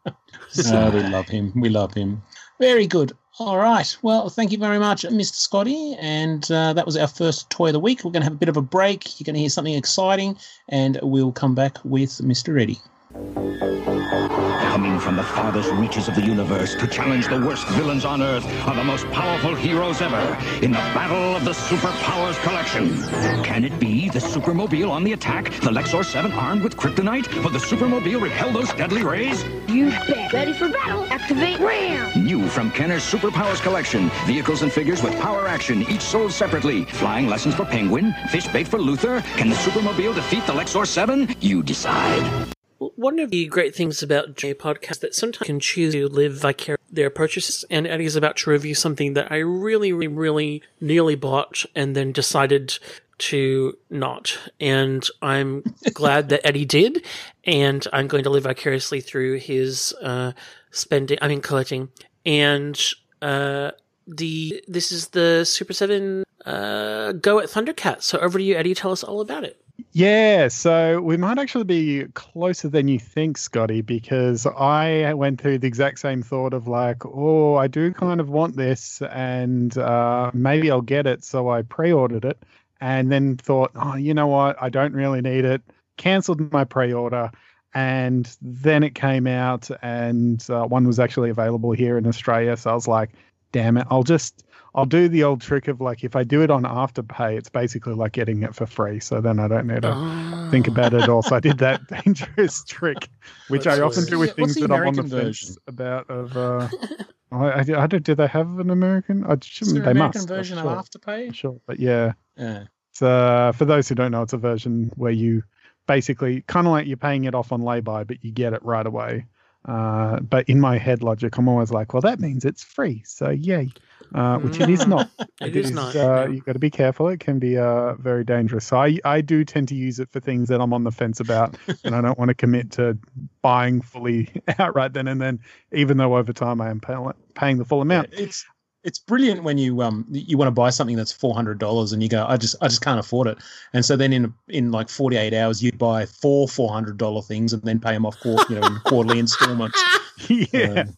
So, we love him. We love him. Very good. All right. Well, thank you very much, Mr. Scotty. And uh, that was our first toy of the week. We're going to have a bit of a break. You're going to hear something exciting, and we'll come back with Mr. Eddie. Coming from the farthest reaches of the universe to challenge the worst villains on Earth are the most powerful heroes ever in the Battle of the Superpowers Collection. Can it be the Supermobile on the attack, the Lex-Soar 7 armed with kryptonite? Will the Supermobile repel those deadly rays? You bet. Ready for battle. Activate RAM. New from Kenner's Superpowers Collection. Vehicles and figures with power action, each sold separately. Flying lessons for Penguin, fish bait for Luther. Can the Supermobile defeat the Lex-Soar 7? You decide. One of the great things about J podcast that sometimes can choose to live vicariously their purchases, and Eddie's about to review something that I really, really, really nearly bought and then decided to not. And I'm glad that Eddie did. And I'm going to live vicariously through his uh, spending, I mean, collecting. And uh, the this is the Super 7 uh, Go at Thundercat. So over to you, Eddie. Tell us all about it. Yeah, so we might actually be closer than you think, Scotty, because I went through the exact same thought of like, oh, I do kind of want this, and uh, maybe I'll get it. So I pre ordered it and then thought, oh, you know what? I don't really need it. Cancelled my pre order. And then it came out, and uh, one was actually available here in Australia. So I was like, damn it, I'll just I'll do the old trick of like if I do it on Afterpay, it's basically like getting it for free. So then I don't need to oh. think about it. Also, I did that dangerous trick, which That's I often do with things that I'm on the version? fence about. Of uh, I, I, I, don't. Do they have an American? I shouldn't. They American must. version sure. of Afterpay. Sure, but yeah. Yeah. Uh, for those who don't know, it's a version where you basically kind of like you're paying it off on lay-by, but you get it right away. Uh, but in my head logic, I'm always like, well, that means it's free. So yay uh, which it is not. it, it is, is, not. Uh, you've got to be careful. It can be uh, very dangerous. So I, I do tend to use it for things that I'm on the fence about, and I don't want to commit to buying fully outright then and then, even though over time I am pay- paying the full amount. It's it's brilliant when you um you want to buy something that's four hundred dollars and you go I just I just can't afford it and so then in in like forty eight hours you buy four four hundred dollar things and then pay them off you know in quarterly installments. yeah. Um,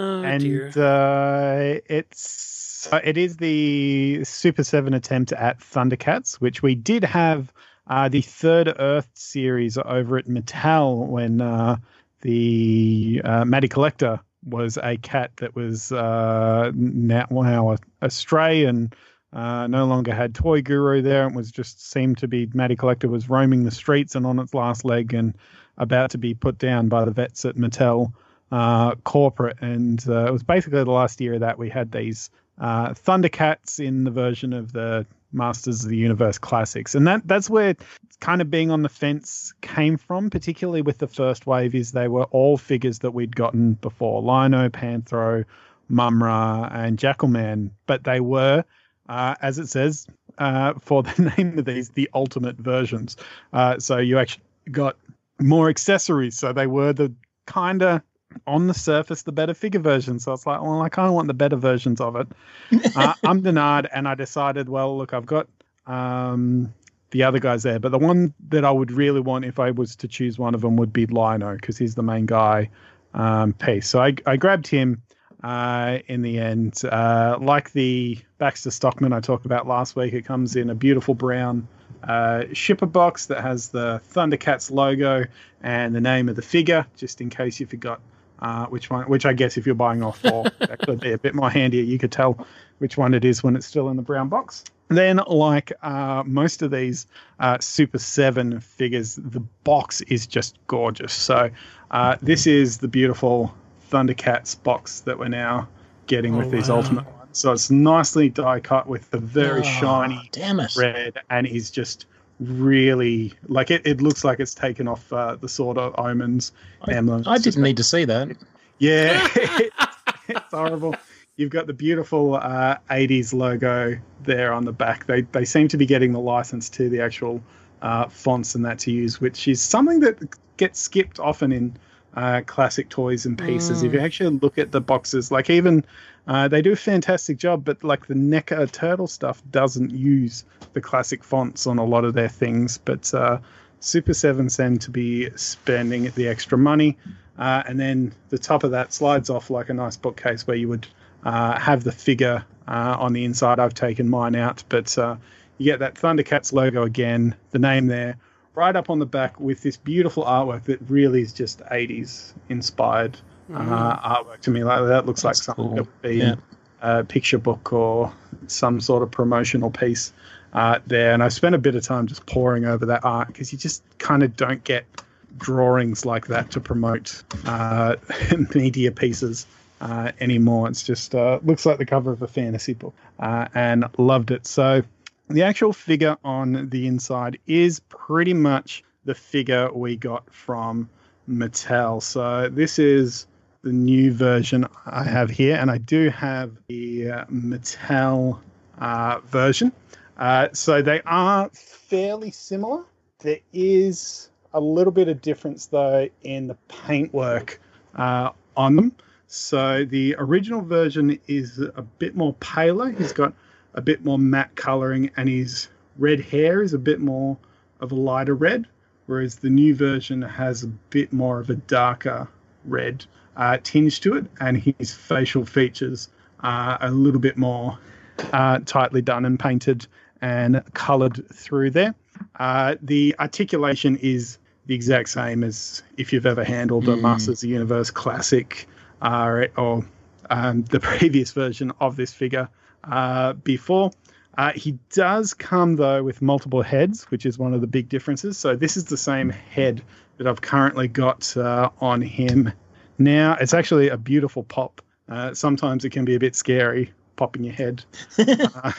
Oh, and uh, it's uh, it is the Super Seven attempt at Thundercats, which we did have uh, the Third Earth series over at Mattel when uh, the uh, Matty Collector was a cat that was uh, now wow astray and uh, no longer had Toy Guru there. It was just seemed to be Matty Collector was roaming the streets and on its last leg and about to be put down by the vets at Mattel uh, corporate, and uh, it was basically the last year that we had these uh, Thundercats in the version of the Masters of the Universe classics, and that that's where kind of being on the fence came from, particularly with the first wave. Is they were all figures that we'd gotten before: Lion-O, Panthro, Mumm-Ra, and Jackalman, but they were. Uh, as it says, uh, for the name of these, the ultimate versions. Uh, so you actually got more accessories. So they were the kind of on the surface the better figure version. So it's like, well, I kind of want the better versions of it. uh, I'm Denard, and I decided, well, look, I've got um, the other guys there, but the one that I would really want if I was to choose one of them would be Lion-O because he's the main guy um, piece. So I, I grabbed him uh, in the end. Uh, like the Baxter Stockman I talked about last week, it comes in a beautiful brown uh, shipper box that has the Thundercats logo and the name of the figure, just in case you forgot uh, which one, which I guess if you're buying off four, that could be a bit more handy. You could tell which one it is when it's still in the brown box. Then, like uh, most of these uh, Super 7 figures, the box is just gorgeous. So, uh, this is the beautiful Thundercats box that we're now getting oh, with these wow. Ultimate ones. So, it's nicely die cut with the very oh, shiny red, and is just really like it, it looks like it's taken off uh, the Sword of Omens. I, I didn't need to see that. Yeah, it's horrible. You've got the beautiful uh, 80s logo there on the back. They they seem to be getting the license to the actual uh, fonts and that to use, which is something that gets skipped often in uh, classic toys and pieces. Mm. If you mm. actually look at the boxes, like even uh, they do a fantastic job, but like the NECA turtle stuff doesn't use the classic fonts on a lot of their things. But uh, Super 7 seem to be spending the extra money. Uh, and then the top of that slides off like a nice bookcase where you would uh, have the figure uh, on the inside. I've taken mine out, but uh, you get that Thundercats logo again, the name there, right up on the back with this beautiful artwork that really is just 80s inspired uh, artwork to me. Like that looks That's like something cool. that would be yeah. a picture book or some sort of promotional piece uh, there. And I spent a bit of time just poring over that art because you just kind of don't get drawings like that to promote uh, media pieces. Uh, anymore. It's just uh, looks like the cover of a fantasy book, uh, and loved it. So the actual figure on the inside is pretty much the figure we got from Mattel. So this is the new version I have here, and I do have the uh, Mattel uh, version. Uh, so they are fairly similar. There is a little bit of difference though in the paintwork uh, on them. So the original version is a bit more paler. He's got a bit more matte coloring, and his red hair is a bit more of a lighter red, whereas the new version has a bit more of a darker red uh, tinge to it, and his facial features are a little bit more uh, tightly done and painted and coloured through there. Uh, the articulation is the exact same as if you've ever handled a Masters of the Universe classic uh, or um, the previous version of this figure uh, before. Uh, he does come though with multiple heads, which is one of the big differences. So this is the same head that I've currently got uh, on him now. It's actually a beautiful pop. Uh, sometimes it can be a bit scary popping your head uh,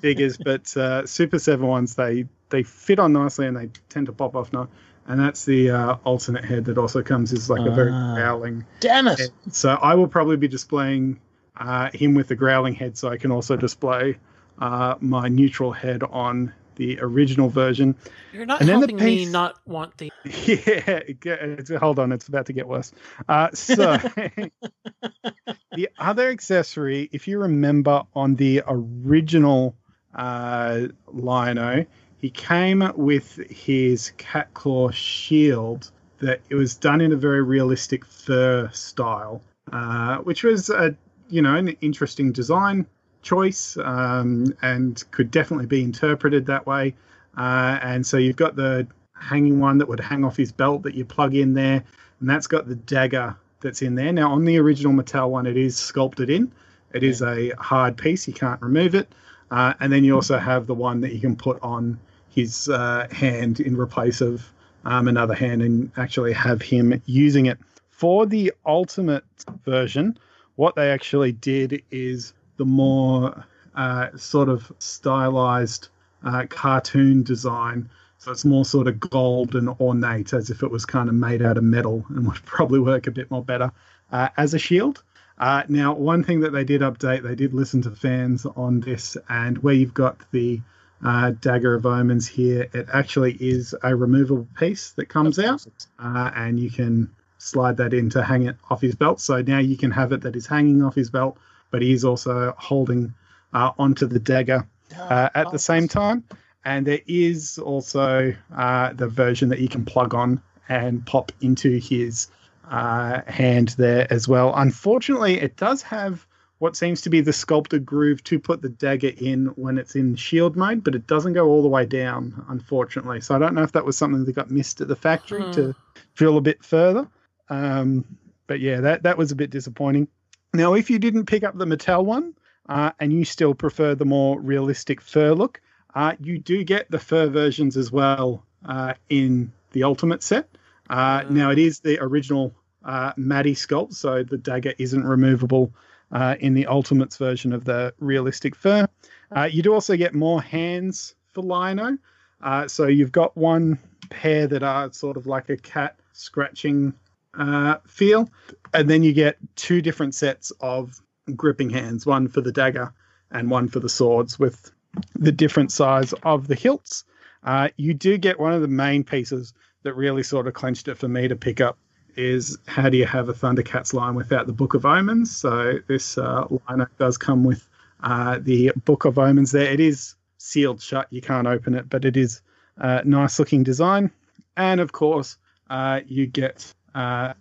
figures, but uh, Super Seven ones they they fit on nicely and they tend to pop off now. And that's the uh, alternate head that also comes as like a very Ah. growling Damn it! head. So I will probably be displaying uh, him with the growling head, so I can also display uh, my neutral head on the original version. You're not And then the helping me not want the. Yeah, it's, hold on, it's about to get worse. Uh, so the other accessory, if you remember on the original uh, Lion-O, he came with his cat claw shield that it was done in a very realistic fur style, uh, which was a you know an interesting design choice um, and could definitely be interpreted that way. Uh, and so you've got the hanging one that would hang off his belt that you plug in there, and that's got the dagger that's in there. Now, on the original Mattel one, it is sculpted in. It is a hard piece; you can't remove it. Uh, and then you also have the one that you can put on his uh, hand in replace of um, another hand, and actually have him using it. For the ultimate version, what they actually did is the more uh, sort of stylized uh, cartoon design. So it's more sort of gold and ornate, as if it was kind of made out of metal, and would probably work a bit more better uh, as a shield. Uh, now, one thing that they did update, they did listen to fans on this, and where you've got the uh, dagger of omens here, it actually is a removable piece that comes out, uh, and you can slide that in to hang it off his belt. So now you can have it that is hanging off his belt, but he is also holding uh, onto the dagger uh, at the same time. And there is also uh, the version that you can plug on and pop into his uh, hand there as well. Unfortunately, it does have what seems to be the sculpted groove to put the dagger in when it's in shield mode, but it doesn't go all the way down, unfortunately. So I don't know if that was something that got missed at the factory to drill a bit further. Um, but yeah, that, that was a bit disappointing. Now, if you didn't pick up the Mattel one uh, and you still prefer the more realistic fur look, uh, you do get the fur versions as well uh, in the Ultimate set. Uh, now, it is the original uh, Maddie sculpt, so the dagger isn't removable uh, in the Ultimates version of the realistic fur. Uh, you do also get more hands for Lion-O. Uh, so you've got one pair that are sort of like a cat scratching uh, feel, and then you get two different sets of gripping hands one for the dagger and one for the swords with the different size of the hilts. Uh, you do get one of the main pieces that really sort of clenched it for me to pick up is how do you have a Thundercats line without the Book of Omens? So this uh, lineup does come with uh, the Book of Omens there. It is sealed shut, you can't open it, but it is a nice looking design. And of course, uh, you get uh,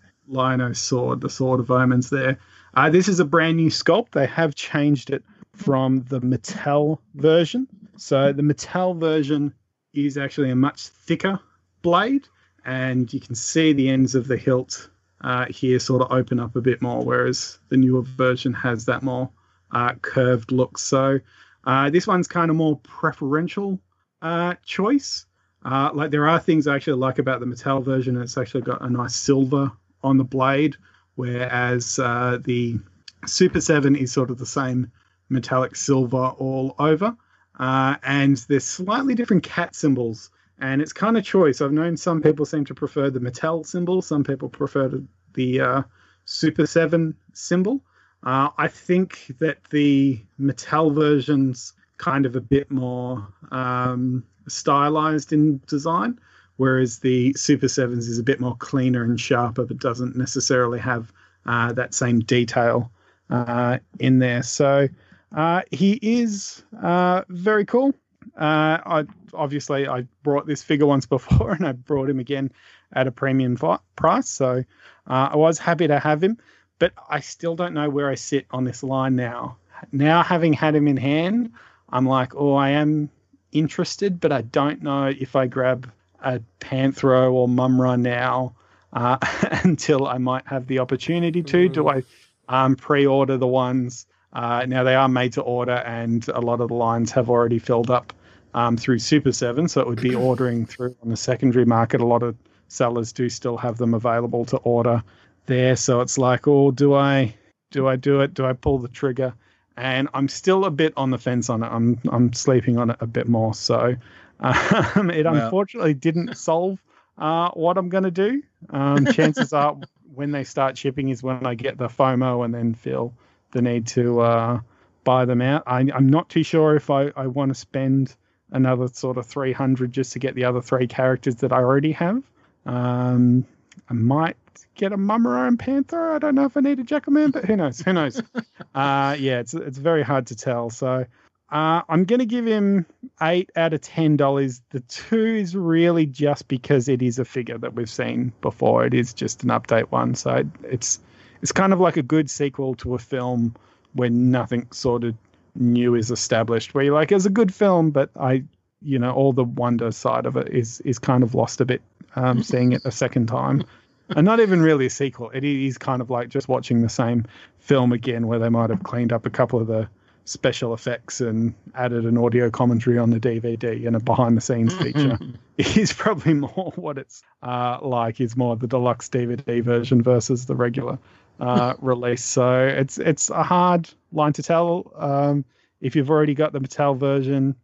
sword, the Sword of Omens there. Uh, this is a brand new sculpt. They have changed it from the Mattel version. So the Mattel version is actually a much thicker blade, and you can see the ends of the hilt uh, here sort of open up a bit more, whereas the newer version has that more uh, curved look. So uh, this one's kind of more preferential uh, choice. Uh, like there are things I actually like about the Mattel version. It's actually got a nice silver on the blade, whereas uh, the Super 7 is sort of the same metallic silver all over. Uh, and there's slightly different cat symbols, and it's kind of choice. I've known some people seem to prefer the Mattel symbol, some people prefer the, uh, Super 7 symbol. Uh, I think that the Mattel version's kind of a bit more um, stylized in design, whereas the Super Sevens is a bit more cleaner and sharper, but doesn't necessarily have uh, that same detail uh, in there. So uh, he is uh, very cool. Uh, I obviously I brought this figure once before, and I brought him again at a premium fi- price. So I was happy to have him, but I still don't know where I sit on this line now. Now having had him in hand, I'm like, oh, I am interested, but I don't know if I grab a Panthro or Mumm-Ra now uh, until I might have the opportunity to. Do I um, pre-order the ones? Uh, now they are made to order, and a lot of the lines have already filled up um, through Super Seven, so it would be ordering through on the secondary market. A lot of sellers do still have them available to order there, so it's like, oh, do I do I do it? Do I pull the trigger? And I'm still a bit on the fence on it. I'm I'm sleeping on it a bit more. So um, it Well- unfortunately didn't solve uh, what I'm going to do. Um, chances are when they start shipping is when I get the FOMO and then feel the need to uh, buy them out. I, I'm not too sure if I, I want to spend another sort of 300 just to get the other three characters that I already have. Um, I might get a Mumm-Ra and Panthro. I don't know if I need a Jackalman, but who knows? Who knows? uh, yeah, it's it's very hard to tell. So uh, I'm going to give him eight out of ten dollars. The two is really just because it is a figure that we've seen before. It is just an update one, so it's it's kind of like a good sequel to a film where nothing sort of new is established. Where you're like, it's a good film, but I, you know, all the wonder side of it is is kind of lost a bit. Um, seeing it a second time, and not even really a sequel. It is kind of like just watching the same film again, where they might have cleaned up a couple of the special effects and added an audio commentary on the DVD and a behind the scenes feature. is probably more what it's uh, like. Is more the deluxe DVD version versus the regular uh, release. So it's it's a hard line to tell. Um, if you've already got the Mattel version,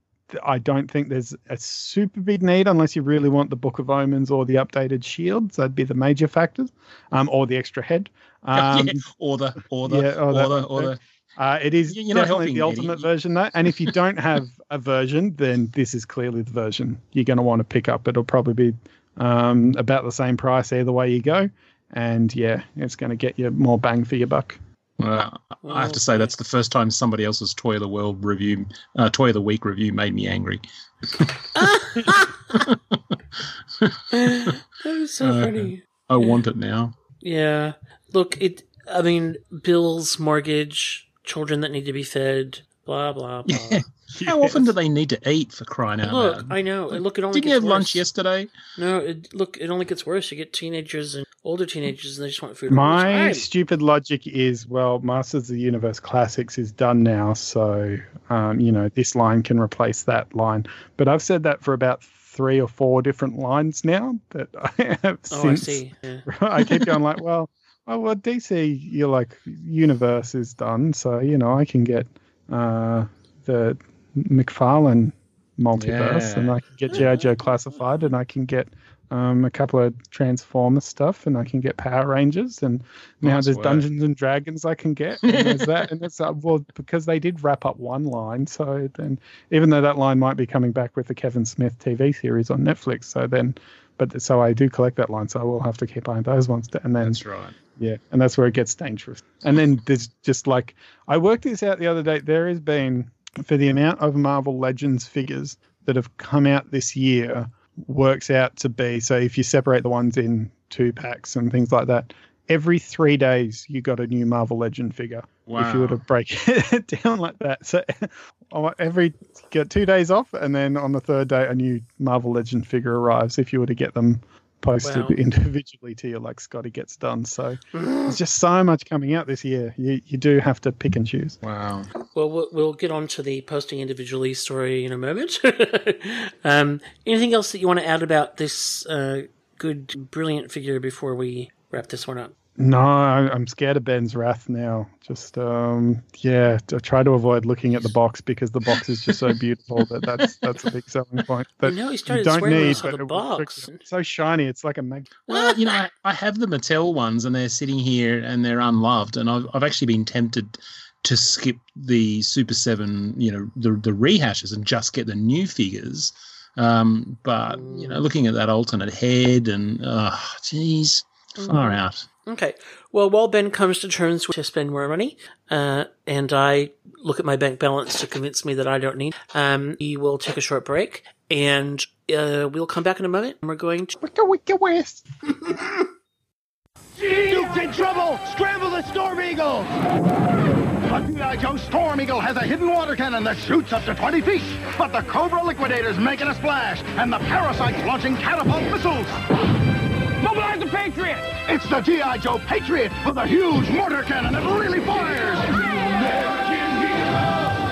I don't think there's a super big need unless you really want the Book of Omens or the updated shields. That'd be the major factors, um, or the extra head. Um, yeah, or the or the yeah, oh, or that the or the uh, it is You- you're definitely the ultimate version, though. And if you don't have a version, then this is clearly the version you're going to want to pick up. It'll probably be um, about the same price either way you go. And yeah, it's going to get you more bang for your buck. Well, I have to say that's the first time somebody else's Toy of the World review, uh, Toy of the Week review, made me angry. That is so Uh, funny. I want it now. Yeah. Look, it. I mean, bills, mortgage, children that need to be fed, blah blah blah. Yeah. How often do they need to eat for crying out Look, loud? I know. and Look, it only Didn't you gets have lunch yesterday? No, it, look, it only gets worse. You get teenagers and older teenagers, and they just want food. My stupid logic is well, Masters of the Universe Classics is done now. So, um, you know, this line can replace that line. But I've said that for about three or four different lines now that I have Oh, since. I see. Yeah. I keep going like, well, well, well, DC, you're like universe is done, so you know I can get uh, the McFarlane multiverse, and I can get GI Joe classified, and I can get um, a couple of Transformer stuff, and I can get Power Rangers, and now Nice there's work. Dungeons and Dragons I can get, and there's that, and it's uh, well because they did wrap up one line, so then even though that line might be coming back with the Kevin Smith TV series on Netflix, so then. But so I do collect that line, so I will have to keep buying those ones, and then That's right. yeah, and that's where it gets dangerous. And then there's just like I worked this out the other day. There has been for the amount of Marvel Legends figures that have come out this year works out to be so if you separate the ones in two packs and things like that, every three days you got a new Marvel Legend figure. If you were to break it down like that, so oh, every get two days off, and then on the third day a new Marvel Legend figure arrives. If you were to get them posted Wow. individually to you, like Scotty gets done. So there's just so much coming out this year. You you do have to pick and choose. Wow. Well, we'll we'll get on to the posting individually story in a moment. um, anything else that you want to add about this uh, good, brilliant figure before we wrap this one up? No, I- I'm scared of Ben's wrath now. Just um, yeah, I try to avoid looking at the box because the box is just so beautiful that that's that's a big selling point. But know he you started don't swearing when need saw the but it will trick box. It's so shiny. It's like a mag. Well, you know, I, I have the Mattel ones, and they're sitting here and they're unloved, and I've I've actually been tempted to skip the Super Seven, you know, the the rehashes and just get the new figures. Um, but you know, looking at that alternate head and oh, geez, far out. Okay. Well, while Ben comes to terms with to spend more money, uh, and I look at my bank balance to convince me that I don't need, um, we will take a short break, and uh, we'll come back in a moment. And we're going to. Wicka wicka west. Duke's in trouble! Scramble the Storm Eagle! The G.I. Joe Storm Eagle has a hidden water cannon that shoots up to 20 feet. But the Cobra Liquidator's making a splash, and the Parasite's launching catapult missiles. Mobilize the Patriot! It's the G.I. Joe Patriot with a huge mortar cannon that really fires!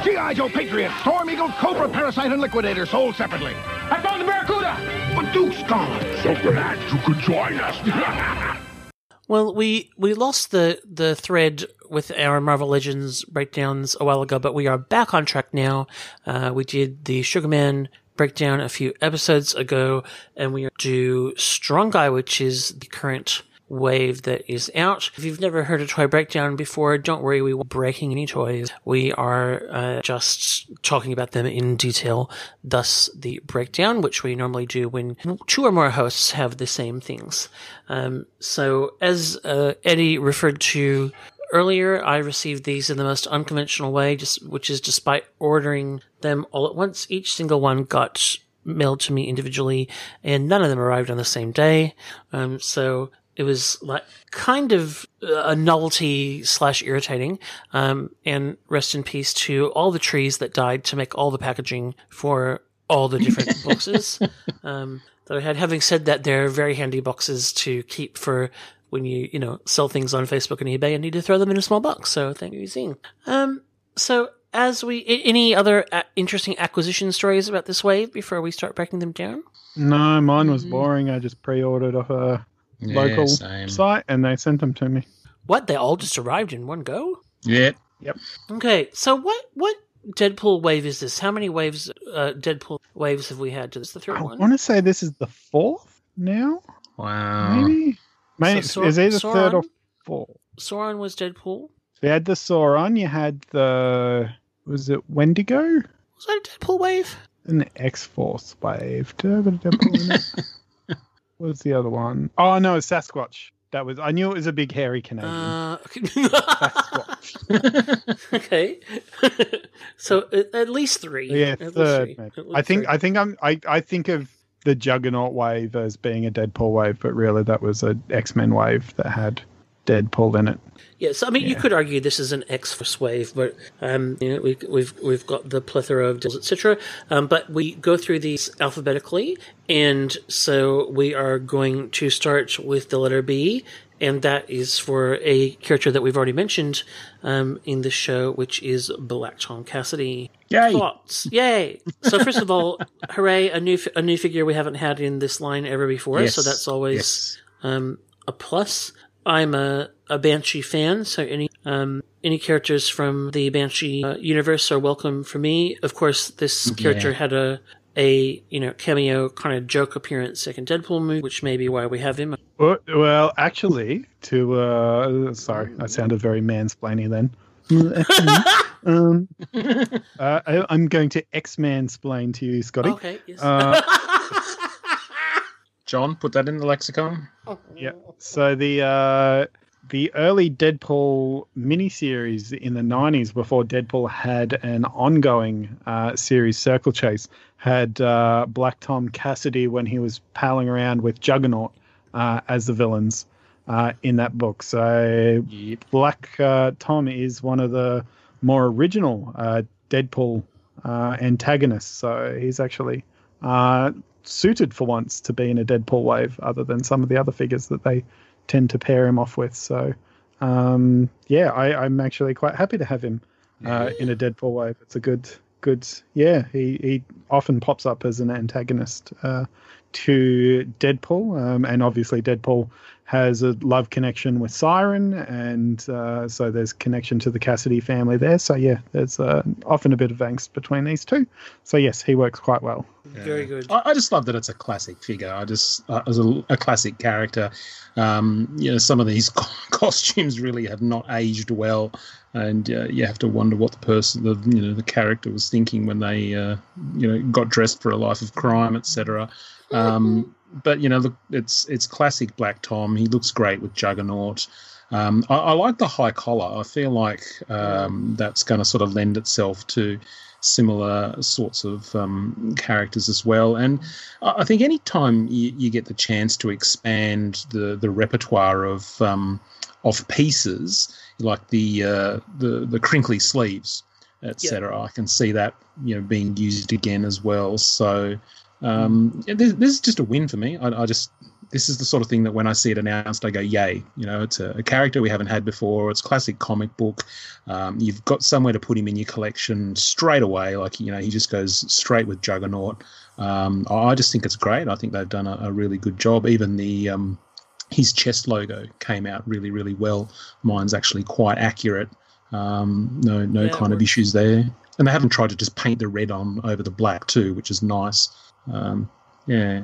G.I. Joe Patriot, Storm Eagle, Cobra, Parasite, and Liquidator sold separately. I found the Barracuda! But Duke's gone, so glad you could join us. Well, we we lost the the thread with our Marvel Legends breakdowns a while ago, but we are back on track now. Uh, we did the Sugarman breakdown a few episodes ago, and we do Strong Guy, which is the current wave that is out. If you've never heard a toy breakdown before, don't worry, we won't breaking any toys. We are uh, just talking about them in detail. Thus, the breakdown, which we normally do when two or more hosts have the same things. Um, so, as uh, Eddie referred to earlier, I received these in the most unconventional way, just which is despite ordering them all at once, each single one got mailed to me individually, and none of them arrived on the same day. Um, so it was like kind of a novelty slash irritating. Um, and rest in peace to all the trees that died to make all the packaging for all the different boxes um, that I had. Having said that, they're very handy boxes to keep for when you you know sell things on Facebook and eBay and need to throw them in a small box. So thank you, Zing. Um, so as we any other interesting acquisition stories about this wave before we start breaking them down? No, mine was boring. I just pre-ordered off a Yeah, local same. site, and they sent them to me. What they all just arrived in one go? Yeah. Yep. Okay, so what what Deadpool wave is this? How many waves uh, Deadpool waves have we had? To this the third I one? want to say this is the fourth now. Wow. Maybe. So Sor- either third or Sauron? fourth. Sauron was Deadpool. So you had the Sauron, you had the was it Wendigo? Was that a Deadpool wave? An X Force wave. Do I have a Deadpool in it? What's the other one? Oh no, Sasquatch. That was I knew it was a big hairy Canadian. Uh, Sasquatch. okay. so at, least three. yeah, At least third. three. I think three. I think I'm I, I think of the Juggernaut wave as being a Deadpool wave, but really that was an X Men wave that had Deadpool in it. Yes, I mean you could argue this is an X Force wave, but um, you know we, we've we've got the plethora of deals, etc. Um, but we go through these alphabetically, and so we are going to start with the letter B, and that is for a character that we've already mentioned um, in the show, which is Black Tom Cassidy. Yay. Thoughts? Yay! So first of all, hooray! A new a new figure we haven't had in this line ever before, Yes. so that's always Yes. um, a plus. I'm a, a Banshee fan, so any um, any characters from the Banshee uh, universe are welcome for me. Of course, this character Yeah. had a a you know cameo kind of joke appearance like in Deadpool movie, which may be why we have him. Well, well, actually, to uh, sorry, I sounded very mansplaining then. um, uh, I, I'm going to X-mansplain to you, Scotty. Okay, yes. John, put that in the lexicon. yeah. So the uh, the early Deadpool miniseries in the '90s, before Deadpool had an ongoing uh, series, Circle Chase, had uh, Black Tom Cassidy when he was palling around with Juggernaut uh, as the villains uh, in that book. So Black uh, Tom is one of the more original uh, Deadpool uh, antagonists. So he's actually uh, suited for once to be in a Deadpool wave, other than some of the other figures that they tend to pair him off with. So um, yeah, I, I'm actually quite happy to have him uh, in a Deadpool wave. It's a good, good. Yeah, he he often pops up as an antagonist uh, to Deadpool, um, and obviously Deadpool has a love connection with Siryn, and uh, so there's connection to the Cassidy family there. So yeah, there's uh, often a bit of angst between these two. So yes, he works quite well. Very good. I, I just love that it's a classic figure. I just uh, as a, a classic character. Um, you know, some of these costumes really have not aged well, and uh, you have to wonder what the person, the you know, the character was thinking when they uh, you know got dressed for a life of crime, etc. Um, but you know, look, it's it's classic Black Tom. He looks great with Juggernaut. Um, I, I, like the high collar. I feel like um, that's going to sort of lend itself to similar sorts of um, characters as well. And I think anytime you, you get the chance to expand the the repertoire of um, of pieces, like the uh, the the crinkly sleeves, etc., I can see that you know being used again as well. So um, this, this, is just a win for me. I, I, just this is the sort of thing that when I see it announced, I go, "Yay!" You know, it's a, a character we haven't had before. It's classic comic book. Um, you've got somewhere to put him in your collection straight away. Like you know, he just goes straight with Juggernaut. Um, I just think it's great. I think they've done a, a really good job. Even the um, his chest logo came out really, really well. Mine's actually quite accurate. Um, no, no yeah, kind of issues there. And they haven't tried to just paint the red on over the black too, which is nice. Um, yeah.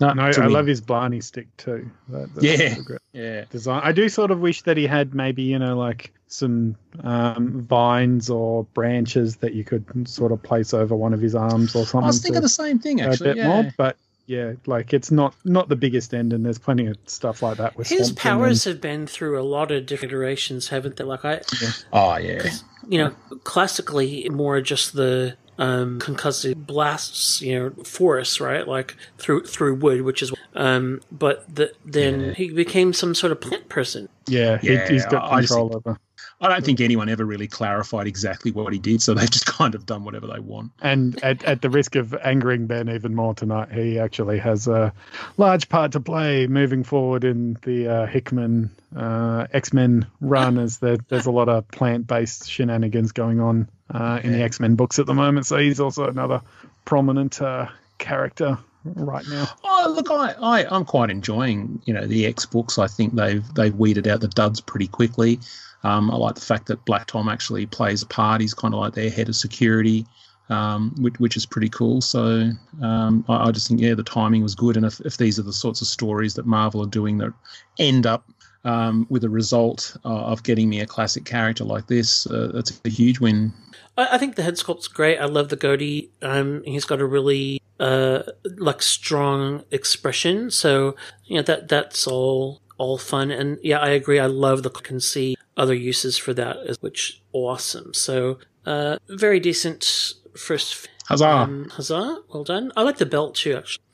No, no I love his Barney stick too. That, yeah, yeah. Design. I do sort of wish that he had maybe you know like some um, vines or branches that you could sort of place over one of his arms or something. I was thinking the same thing actually. A bit yeah. more, but yeah, like it's not not the biggest end, and there's plenty of stuff like that with his powers have been through a lot of different iterations, haven't they? Like I, yeah. oh yeah, you know, classically more just the um, concussive blasts, you know, force, right? Like through through wood, which is, um, but the, then yeah. he became some sort of plant person. Yeah, yeah he, has got control over. I don't think anyone ever really clarified exactly what he did, so they've just kind of done whatever they want. And at, at the risk of angering Ben even more tonight, he actually has a large part to play moving forward in the uh, Hickman uh, X Men run, as there, there's a lot of plant based shenanigans going on uh, in the X Men books at the moment. So he's also another prominent uh, character right now. Oh, look, I, I I'm quite enjoying you know the X books. I think they've they've weeded out the duds pretty quickly. Um, I like the fact that Black Tom actually plays a part. He's kind of like their head of security, um, which, which, is pretty cool. So um, I, I, just think, yeah, the timing was good. And if, if these are the sorts of stories that Marvel are doing that end up um, with a result uh, of getting me a classic character like this, uh, that's a huge win. I, I think the head sculpt's great. I love the goatee. Um, he's got a really uh, like strong expression. So you know that that's all all fun. And yeah, I agree. I love the can see other uses for that, which awesome. So, uh, very decent first. Huzzah! Um, huzzah! Well done. I like the belt too, actually.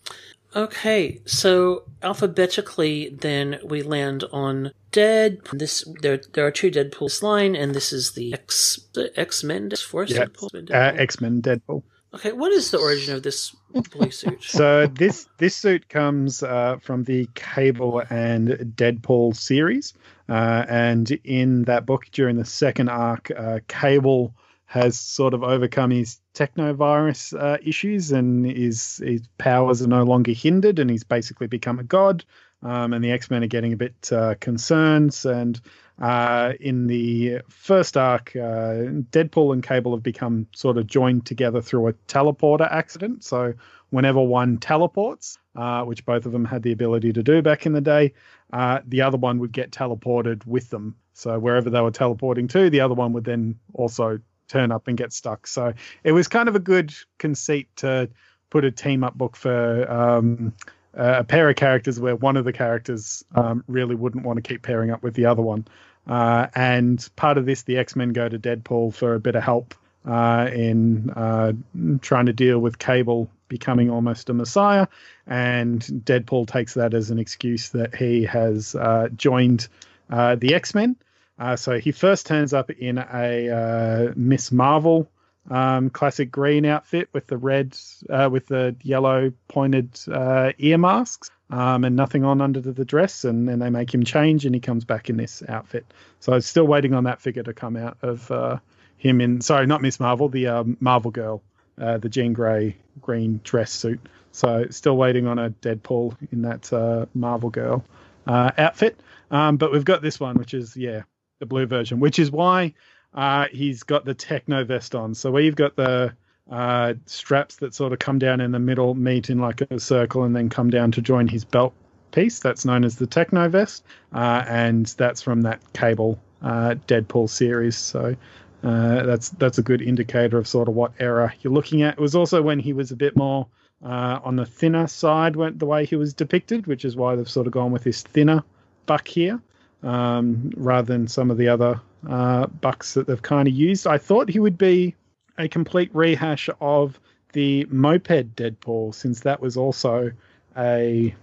Okay, so alphabetically, then we land on Dead. This there there are two Deadpool this line, and this is the X the X Men Force yeah. Deadpool. Uh, X Men Deadpool. Okay, what is the origin of this blue suit? so this this suit comes uh, from the Cable and Deadpool series, uh, and in that book during the second arc, uh, Cable has sort of overcome his technovirus uh, issues, and his his powers are no longer hindered, and he's basically become a god. Um, and the X Men are getting a bit uh, concerned, and uh, in the first arc, uh, Deadpool and Cable have become sort of joined together through a teleporter accident. So whenever one teleports, uh, which both of them had the ability to do back in the day, uh, the other one would get teleported with them. So wherever they were teleporting to, the other one would then also turn up and get stuck. So it was kind of a good conceit to put a team up book for um, a pair of characters where one of the characters um, really wouldn't want to keep pairing up with the other one. Uh, and part of this, the X Men go to Deadpool for a bit of help uh, in uh, trying to deal with Cable becoming almost a messiah. And Deadpool takes that as an excuse that he has uh, joined uh, the X Men. Uh, so he first turns up in a Miss Marvel um, classic green outfit with the red, uh, with the yellow pointed uh, ear masks, um, and nothing on under the dress. And then they make him change, and he comes back in this outfit. So I'm still waiting on that figure to come out of uh, him in. Sorry, not Miss Marvel, the um, Marvel girl, uh, the Jean Grey green dress suit. So still waiting on a Deadpool in that uh, Marvel girl uh, outfit. Um, but we've got this one, which is yeah, the blue version, which is why uh, he's got the techno vest on. So we've got the uh, straps that sort of come down in the middle, meet in like a circle, and then come down to join his belt piece. That's known as the techno vest, uh, and that's from that cable uh, Deadpool series. So. Uh, that's that's a good indicator of sort of what era you're looking at. It was also when he was a bit more uh, on the thinner side, went the way he was depicted, which is why they've sort of gone with this thinner buck here um, rather than some of the other uh, bucks that they've kind of used. I thought he would be a complete rehash of the moped Deadpool, since that was also a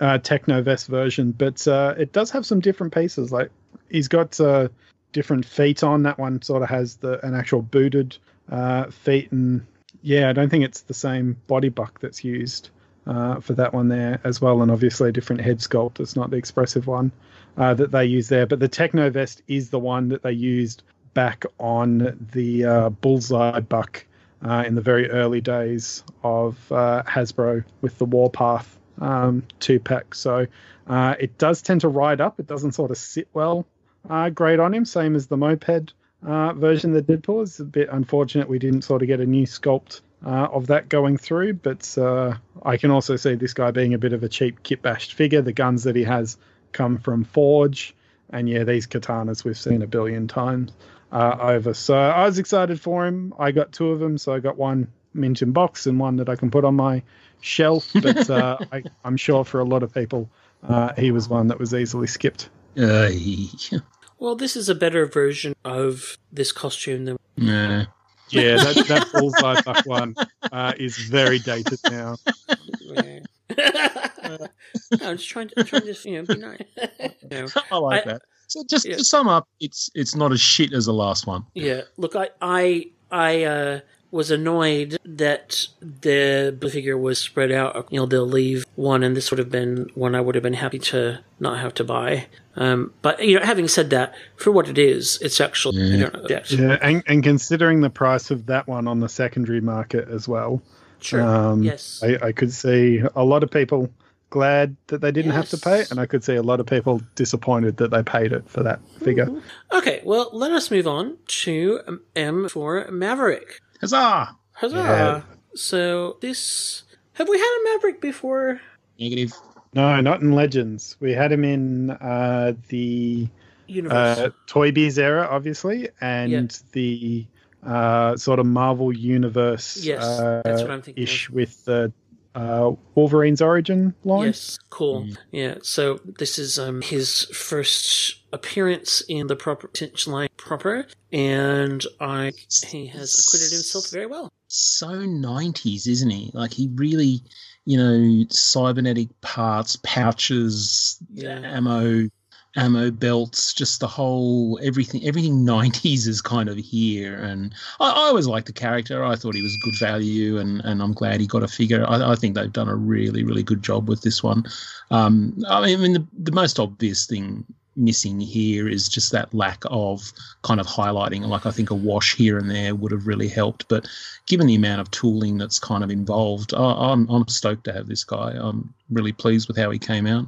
uh, Techno Vest version, but uh, it does have some different pieces. Like he's got uh, different feet on. That one sort of has the an actual booted uh, feet, and yeah, I don't think it's the same body buck that's used uh, for that one there as well, and obviously a different head sculpt. It's not the expressive one uh, that they use there, but the Techno Vest is the one that they used back on the uh, Bullseye buck uh, in the very early days of uh, Hasbro with the Warpath um, two pack. So it does tend to ride up. It doesn't sort of sit well great on him, same as the moped version the Deadpool. It's a bit unfortunate we didn't sort of get a new sculpt uh, of that going through, but uh, I can also see this guy being a bit of a cheap kit bashed figure. The guns that he has come from Forge, and yeah, these katanas we've seen a billion times uh, over. So I was excited for him. I got two of them, so I got one mint in box and one that I can put on my shelf. But uh, I, I'm sure for a lot of people, uh, he was one that was easily skipped. Uh, Well, this is a better version of this costume than. yeah. Yeah, that, that bullseye buck one uh, is very dated now. I'm just trying to, trying to you know, be nice. You know, I like I- that. So just yeah. to sum up, it's it's not as shit as the last one. Yeah, look, I I I uh, was annoyed that the blue figure was spread out. You know, they'll leave one, and this would have been one I would have been happy to not have to buy. Um, but you know, having said that, for what it is, it's actually I don't object. Yeah, and, and considering the price of that one on the secondary market as well, Sure. um, yes. I, I could see a lot of people glad that they didn't have to pay it, and I could see a lot of people disappointed that they paid it for that figure. okay. Well, let us move on to M for Maverick. Huzzah! Huzzah! Yeah. So this have we had a Maverick before? Negative. No, not in Legends. We had him in uh, the Universe. uh, Toy Biz era, obviously, and Yeah. the uh, sort of Marvel Universe Yes, uh, that's what I'm thinking ish with the uh, Wolverine's origin line. Yes, cool. Yeah, so this is um his first appearance in the proper attention line proper, and I he has acquitted himself very well. So 90s, isn't he? Like he really, you know, cybernetic parts, pouches, Yeah. ammo, ammo belts, just the whole everything. Everything 90s is kind of here, and I, I always liked the character. I thought he was good value, and and I'm glad he got a figure. I, I think they've done a really really good job with this one. Um, I mean, the the most obvious thing missing here is just that lack of kind of highlighting. Like I think a wash here and there would have really helped, but given the amount of tooling that's kind of involved, I, I'm I'm stoked to have this guy. I'm really pleased with how he came out.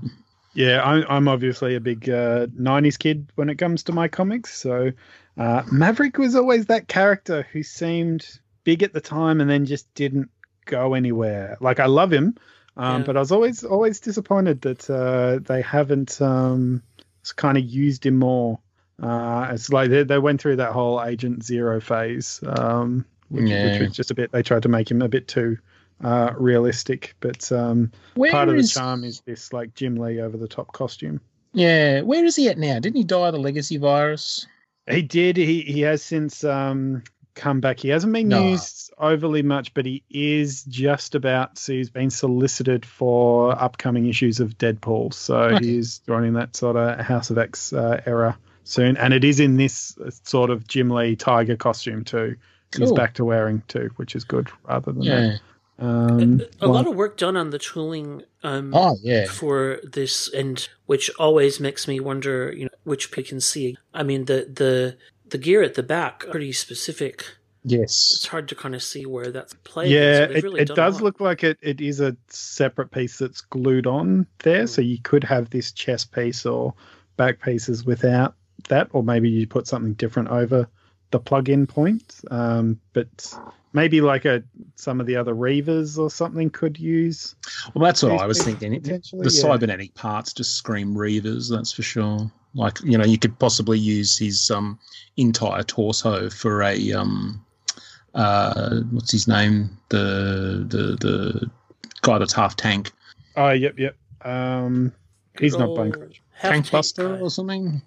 Yeah, I'm, I'm obviously a big uh, 90s kid when it comes to my comics. So uh, Maverick was always that character who seemed big at the time and then just didn't go anywhere. Like, I love him, um, Yeah. but I was always always disappointed that uh, they haven't um, kind of used him more. Uh, it's like they, they went through that whole Agent Zero phase, um, which, which was just a bit, they tried to make him a bit too uh, realistic. But um, part of the charm is this like Jim Lee over the top costume. Yeah, where is he at now? Didn't he die of the legacy virus? He did. He he has since um come back. He hasn't been No. used overly much, but he is just about. So he's been solicited for upcoming issues of Deadpool. So Okay. he is joining that sort of House of X uh, era soon, and it is in this uh, sort of Jim Lee tiger costume too. He's back to wearing too, which is good rather than Yeah. That. Um, a well, lot of work done on the tooling um, Oh yeah. for this, and which always makes me wonder, you know, which we can see. I mean, the the the gear at the back pretty specific. Yes. it's hard to kind of see where that's played. yeah, So it, really it does look like it, it is a separate piece that's glued on there. So you could have this chest piece or back pieces without that, or maybe you put something different over the plug-in point. Um, but maybe like a some of the other Reavers or something could use. Well, that's what I was thinking. The yeah. cybernetic parts just scream Reavers, that's for sure. Like, you know, you could possibly use his um, entire torso for a um, uh, what's his name? The the the guy that's half tank, Oh, yep, yep. Um, he's not old Bone Crusher. tank tank buster guy. or something.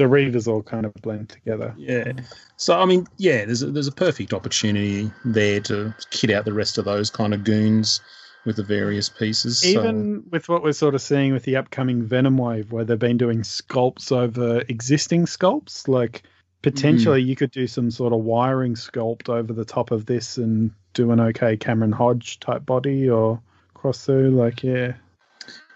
The Reavers all kind of blend together. Yeah. So I mean, yeah, there's a, there's a perfect opportunity there to kit out the rest of those kind of goons with the various pieces. so- Even with what we're sort of seeing with the upcoming Venom wave, where they've been doing sculpts over existing sculpts, like potentially mm. you could do some sort of wiring sculpt over the top of this and do an okay Cameron Hodge type body or cross through. Like, yeah.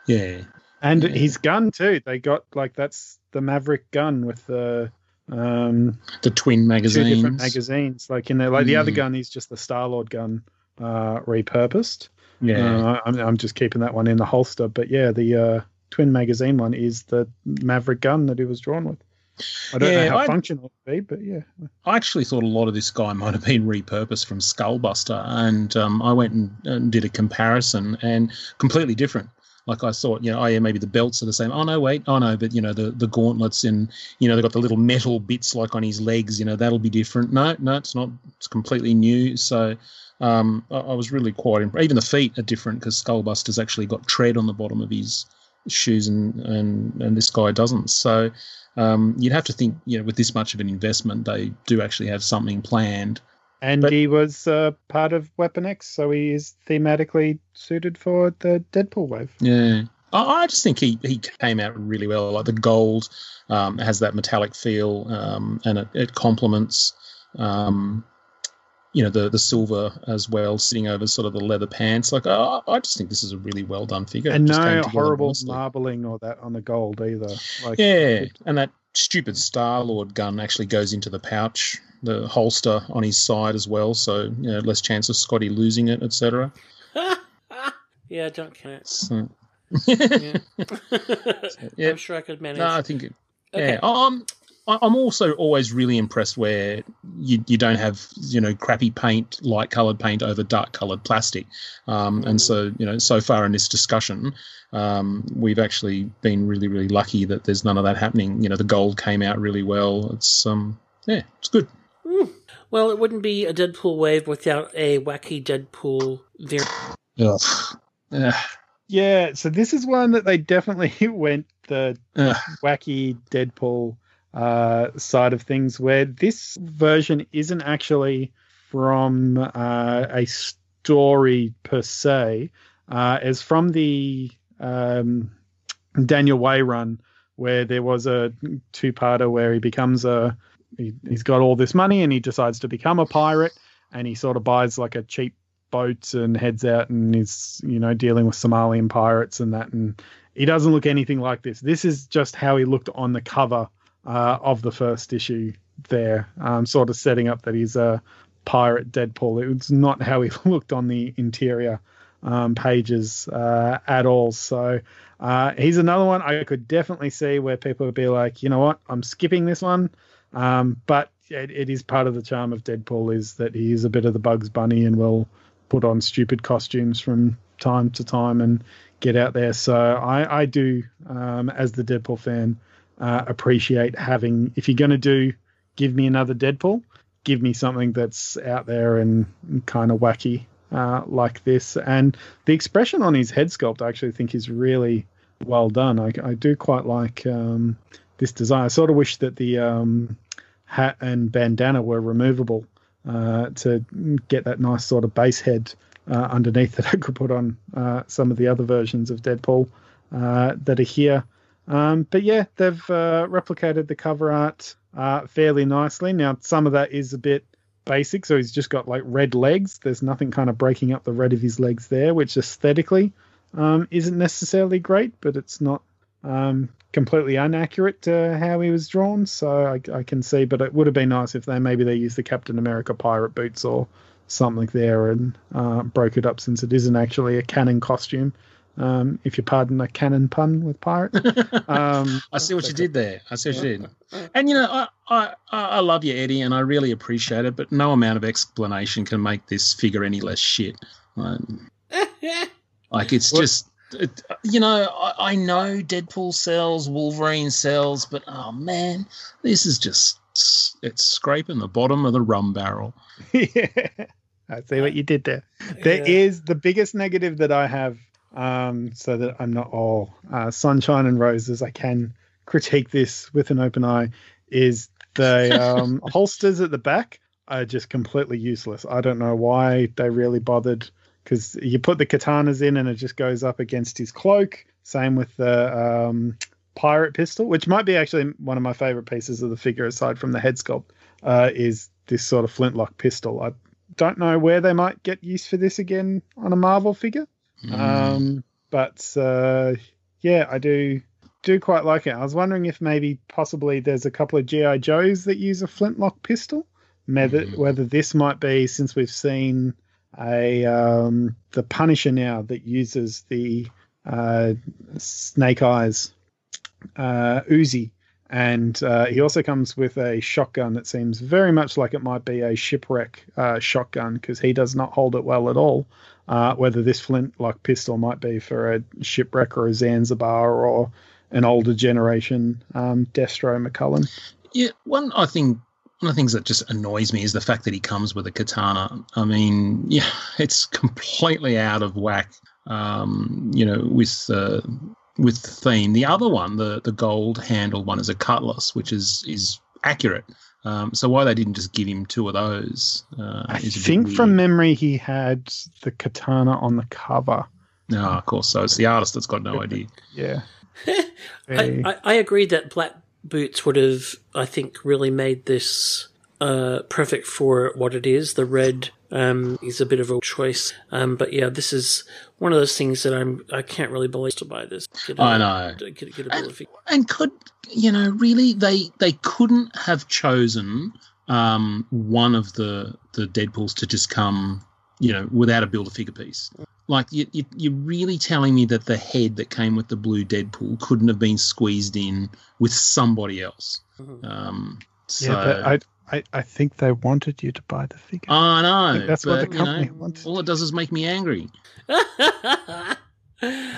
yeah, And Yeah. his gun too. They got like that's the Maverick gun with the um the twin magazines, two different magazines. Like in there, like the other Mm. gun is just the Star Lord gun uh repurposed. Yeah. Uh, I'm, I'm just keeping that one in the holster. But yeah, the uh, twin magazine one is the Maverick gun that he was drawn with. I don't Yeah, know how I- functional it would be, but yeah. I actually thought a lot of this guy might have been repurposed from Skullbuster, and um, I went and, and did a comparison, and completely different. Like I thought, you know, oh yeah, maybe the belts are the same. Oh no, wait, oh no, but you know the the gauntlets and you know they've got the little metal bits like on his legs. You know that'll be different. No, no, it's not. It's completely new. So um, I, I was really quite impressed. Even the feet are different because Skullbuster's actually got tread on the bottom of his shoes, and and and this guy doesn't. So um, you'd have to think, you know, with this much of an investment, they do actually have something planned. And But- he was uh, part of Weapon X, so he is thematically suited for the Deadpool wave. Yeah. I, I just think he, he came out really well. Like the gold um, has that metallic feel um, and it, it complements, um, you know, the, the silver as well, sitting over sort of the leather pants. Like, I, I just think this is a really well done figure. And no horrible nicely. marbling or that on the gold either. Like, Yeah, and that stupid Star Lord gun actually goes into the pouch, the holster on his side as well, so you know less chance of Scotty losing it, etc. yeah, don't count. So, Yeah. Yeah. I'm sure I could manage. no, I think it, Okay. yeah. I'm I'm also always really impressed where you you don't have you know crappy paint, light coloured paint over dark coloured plastic, um, Mm. and so you know so far in this discussion, um, we've actually been really really lucky that there's none of that happening. You know, the gold came out really well. It's um yeah, it's good. Well, it wouldn't be a Deadpool wave without a wacky Deadpool variant. Ugh. Ugh. yeah, so this is one that they definitely went the Ugh. wacky Deadpool uh, side of things, where this version isn't actually from uh, a story per se, uh, is from the um, Daniel Way run, where there was a two-parter where he becomes a he, he's got all this money and he decides to become a pirate, and he sort of buys like a cheap boat and heads out and is you know dealing with Somalian pirates and that and he doesn't look anything like this. This is just how he looked on the cover uh, of the first issue there, um, sort of setting up that he's a pirate Deadpool. It was not how he looked on the interior um, pages uh, at all. So uh, he's another one I could definitely see where people would be like, you know what, I'm skipping this one. Um, but it, it is part of the charm of Deadpool is that he is a bit of the Bugs Bunny and will put on stupid costumes from time to time and get out there. So I, I do, um, as the Deadpool fan, uh, appreciate having. If you're going to do, give me another Deadpool, give me something that's out there and kind of wacky uh, like this. And the expression on his head sculpt, I actually think, is really well done. I, I do quite like um, this design. I sort of wish that the um, hat and bandana were removable uh, to get that nice sort of base head uh, underneath that I could put on uh, some of the other versions of Deadpool uh, that are here. Um, but yeah, they've uh, replicated the cover art uh, fairly nicely. Now, some of that is a bit basic, so he's just got like red legs. There's nothing kind of breaking up the red of his legs there, which aesthetically um, isn't necessarily great, but it's not um, completely inaccurate to how he was drawn. So I, I can see, but it would have been nice if they maybe they used the Captain America pirate boots or something there and uh, broke it up since it isn't actually a canon costume. Um, if you pardon a canon pun with pirate. Um, I see what you did there. I see what you did. And you know, I, I I love you, Eddie, and I really appreciate it. But no amount of explanation can make this figure any less shit. Um, like it's just, it, you know, I, I know Deadpool sells, Wolverine sells, but oh man, this is just it's scraping the bottom of the rum barrel. yeah, I see what you did there. There Yeah. is the biggest negative that I have, um, so that I'm not all uh, sunshine and roses. I can critique this with an open eye. Is the um, holsters at the back are just completely useless. I don't know why they really bothered because you put the katanas in and it just goes up against his cloak. Same with the um, pirate pistol, which might be actually one of my favorite pieces of the figure aside from the head sculpt. Uh, is this sort of flintlock pistol? I don't know where they might get use for this again on a Marvel figure. Mm. Um, but uh, yeah, I do do quite like it. I was wondering if maybe possibly there's a couple of GI Joes that use a flintlock pistol. Whether, Mhm. whether this might be since we've seen a um, the Punisher now that uses the uh, Snake Eyes uh, Uzi, and uh, he also comes with a shotgun that seems very much like it might be a shipwreck uh, shotgun because he does not hold it well at all. Uh, whether this flintlock pistol might be for a shipwreck or a Zanzibar or an older generation um, Destro McCullen. Yeah, one I think one of the things that just annoys me is the fact that he comes with a katana. I mean, yeah, it's completely out of whack. Um, you know, with uh, with the theme. The other one, the the gold handled one, is a cutlass, which is is accurate. Um, so why they didn't just give him two of those? Uh, I is think from memory he had the katana on the cover. no, of course. So it's the artist that's got no idea. Yeah. I, I, I agree that black boots would have, I think, really made this uh, perfect for what it is. The red um, is a bit of a choice, um, but yeah, this is one of those things that I'm I can't really believe to buy this. Get a- I know. Get, get a bill of and could you know really they they couldn't have chosen um, one of the the Deadpool's to just come you know without a build a figure piece. Like you, you, you're really telling me that the head that came with the blue Deadpool couldn't have been squeezed in with somebody else. Mhm. Um, so, yeah, but I, I, I think they wanted you to buy the figure. I know. think that's what the but, you know, company wants. All it does is make me angry. I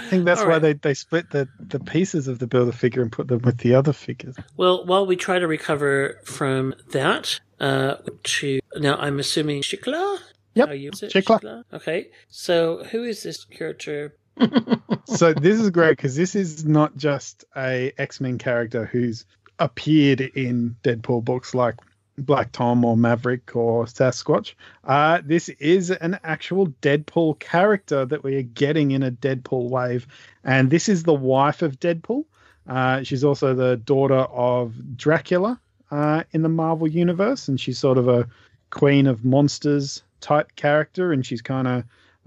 think that's All why right. they, they split the, the pieces of the builder figure and put them with the other figures. Well, while we try to recover from that, uh, to now I'm assuming Shiklah. Yep, How you is it? Shiklah. Okay, so who is this character? so this is great because this is not just a X-Men character who's appeared in Deadpool books like Black Tom or Maverick or Sasquatch. Uh, this is an actual Deadpool character that we are getting in a Deadpool wave, and this is the wife of Deadpool. Uh, she's also the daughter of Dracula uh, in the Marvel universe, and she's sort of a queen of monsters type character, and she's kind of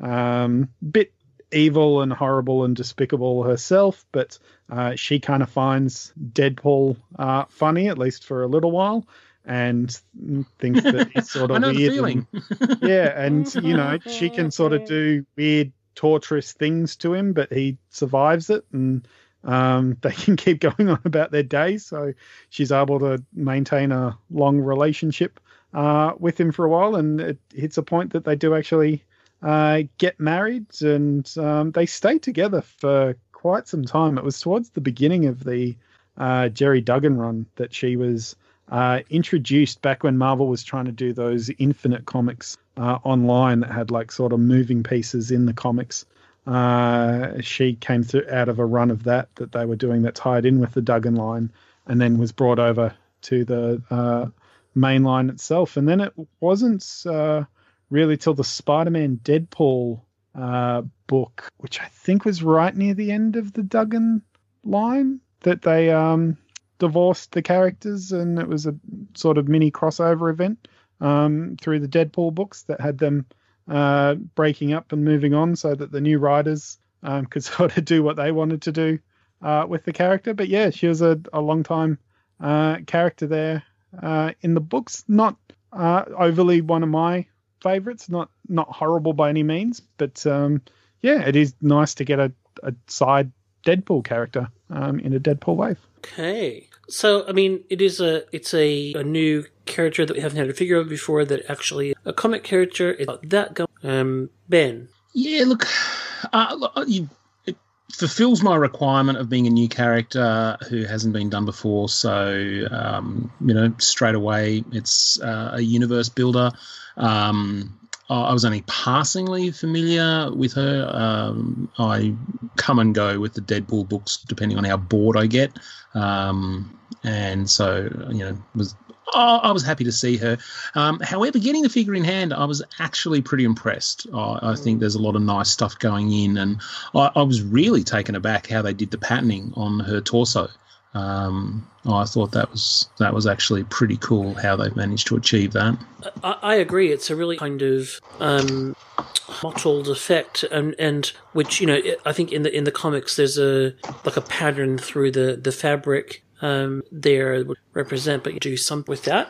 um, bit evil and horrible and despicable herself, but uh, she kind of finds Deadpool uh, funny, at least for a little while, and thinks that he's sort of I know the weird. feeling. and- yeah, and you know, she can sort of do weird, torturous things to him, but he survives it, and um, they can keep going on about their day. So she's able to maintain a long relationship uh, with him for a while, and it hits a point that they do actually uh, get married, and um, they stay together for quite some time. It was towards the beginning of the uh, Gerry Duggan run that she was uh, introduced back when Marvel was trying to do those Infinite comics uh, online that had like sort of moving pieces in the comics. Uh, she came through out of a run of that that they were doing that tied in with the Duggan line, and then was brought over to the main line itself. And then it wasn't uh, really till the Spider-Man Deadpool uh, book, which I think was right near the end of the Duggan line, that they um, divorced the characters, and it was a sort of mini crossover event um, through the Deadpool books that had them uh, breaking up and moving on, so that the new writers um, could sort of do what they wanted to do uh, with the character. But yeah, she was a, a long time uh, character there uh, in the books. Not uh, overly one of my favorites. Not not horrible by any means, but um, yeah, it is nice to get a, a side Deadpool character um, in a Deadpool wave. Okay. So, I mean, it is a it's a, a new character that we haven't had a figure of before. That actually a comic character. It's not that go. Um, Ben. Yeah, look, uh, look, you, it fulfills my requirement of being a new character who hasn't been done before. So, um, you know, straight away, it's uh, a universe builder. Um, I was only passingly familiar with her. Um, I come and go with the Deadpool books depending on how bored I get, um, and so you know was oh, I was happy to see her. Um, however, getting the figure in hand, I was actually pretty impressed. I, I think there's a lot of nice stuff going in, and I, I was really taken aback how they did the patterning on her torso. Um, I thought that was that was actually pretty cool how they've managed to achieve that. I, I agree. It's a really kind of um, mottled effect, and and which you know I think in the in the comics there's a like a pattern through the the fabric um, there would represent, but you do something with that.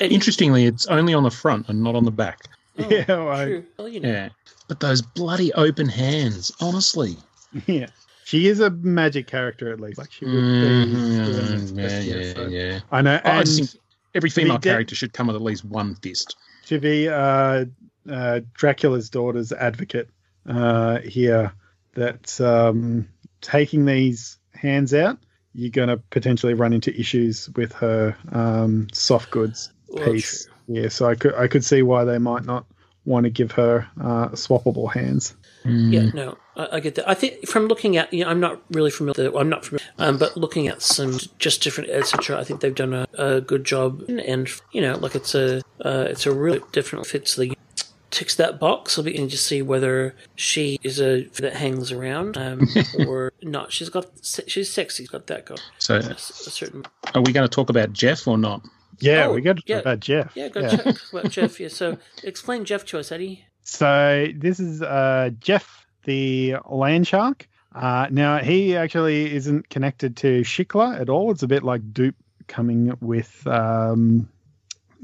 And, Interestingly, it's only on the front and not on the back. oh, yeah, well, true. Well, you know. Yeah, but those bloody open hands, honestly. yeah. She is a magic character at least. Like she would be. Mm, yeah, yeah, yeah, so- yeah. I know. I And just think every to be female de- character should come with at least one fist. to be uh, uh, Dracula's daughter's advocate uh, here, that um, taking these hands out, you're going to potentially run into issues with her um, soft goods Well, piece. Yeah, so I could I could see why they might not want to give her uh, swappable hands. Yeah, no, I, I get that. I think from looking at, you know, I'm not really familiar. I'm not familiar, um, but looking at some just different etc. I think they've done a, a good job, and, and you know, like it's a uh, it's a really definitely fits the ticks that box. I'll be and just see whether she is a that hangs around um, or not. She's got she's sexy. She's got that go. So, A, s- a certain are we going to talk about Jeff or not? Yeah, Oh, we got to yeah. talk about Jeff. yeah. Go check about Jeff. Yeah. So explain Jeff to us, Eddie. So this is uh, Jeff, the land shark. Uh, now he actually isn't connected to Shiklah at all. It's a bit like Doop coming with um,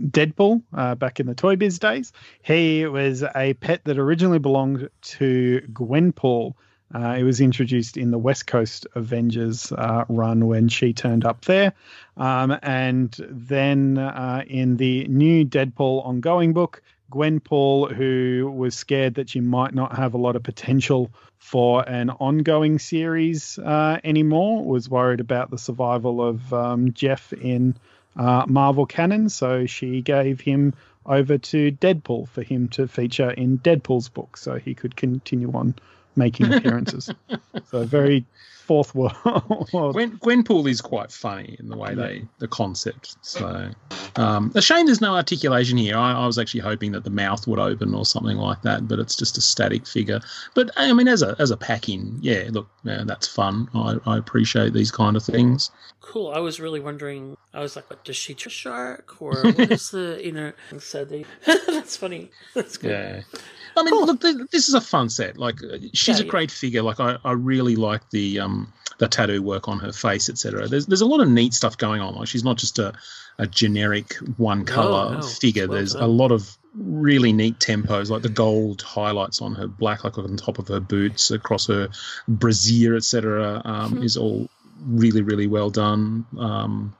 Deadpool uh, back in the Toy Biz days. He was a pet that originally belonged to Gwenpool. Uh, it was introduced in the West Coast Avengers uh, run when she turned up there. Um, and then uh, in the new Deadpool ongoing book, Gwenpool, who was scared that she might not have a lot of potential for an ongoing series uh, anymore, was worried about the survival of um, Jeff in uh, Marvel canon. So she gave him over to Deadpool for him to feature in Deadpool's book so he could continue on making appearances. so very fourth world. Gwen, Gwenpool is quite funny in the way they the concept. So um, a shame there's no articulation here. I, I was actually hoping that the mouth would open or something like that, but it's just a static figure. But I mean, as a as a pack in, yeah, look, yeah, that's fun. I, I appreciate these kind of things. Cool. I was really wondering. I was like, "What does she a shark or what is the you know?" So they. that's funny. That's good. Yeah. I mean, look, this is a fun set. Like, uh, she's Yeah, a great figure. Like, I, I really like the um the tattoo work on her face, etc. There's there's a lot of neat stuff going on. Like, she's not just a a generic one color no. figure. Well there's a lot of really neat tempos, like the gold highlights on her black, like on top of her boots, across her brassiere, etc. Um, is all really really well done. Um,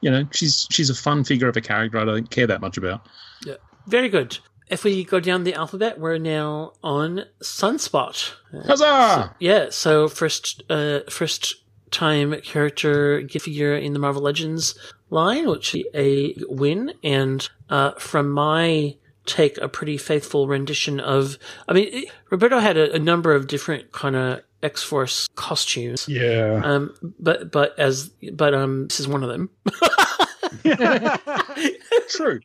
you know, she's she's a fun figure of a character. I don't care that much about. Yeah, very good. If we go down the alphabet, we're now on Sunspot. Huzzah! Yeah. So first, uh, first time character figure in the Marvel Legends line, which is a win, and uh, from my take, a pretty faithful rendition of. I mean, it, Roberto had a, a number of different kind of X Force costumes. yeah. Um, but but as but um, this is one of them. True.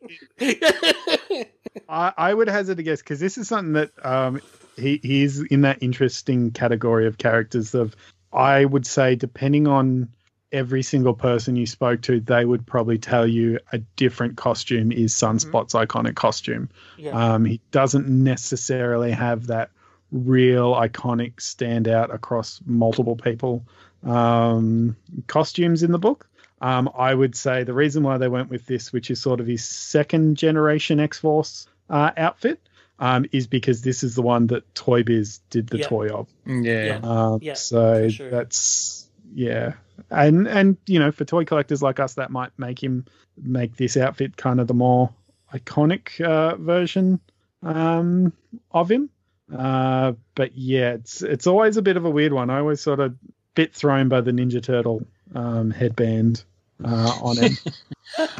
I, I would hazard a guess because this is something that um, he is in that interesting category of characters of I would say depending on every single person you spoke to, they would probably tell you a different costume is Sunspot's iconic costume. Yeah. Um, he doesn't necessarily have that real iconic standout across multiple people um, costumes in the book. Um, I would say the reason why they went with this, which is sort of his second generation X Force uh, outfit, um, is because this is the one that Toy Biz did the Yeah. toy of. Yeah. Um, Yeah, so sure. that's yeah, and and you know for toy collectors like us, that might make him make this outfit kind of the more iconic uh, version um, of him. Uh, but yeah, it's it's always a bit of a weird one. I always sort of bit thrown by the Ninja Turtle um, headband uh, on him.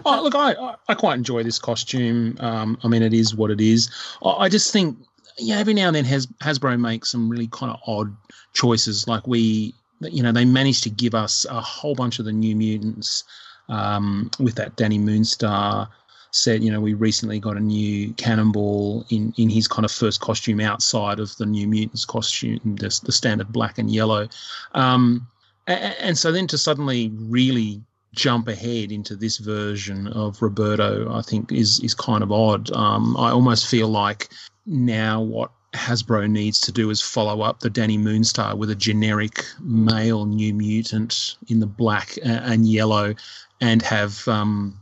Oh, look, I, I- quite enjoy this costume. Um, I mean, it is what it is. I, I just think, yeah, every now and then Has, Hasbro makes some really kind of odd choices. Like we, you know, they managed to give us a whole bunch of the New Mutants um, with that Dani Moonstar set. You know, we recently got a new Cannonball in in his kind of first costume outside of the New Mutants costume, the, the standard black and yellow. Um, a- a- and so then to suddenly really jump ahead into this version of Roberto, I think is is kind of odd. Um, I almost feel like now what Hasbro needs to do is follow up the Dani Moonstar with a generic male New Mutant in the black and yellow, and have um,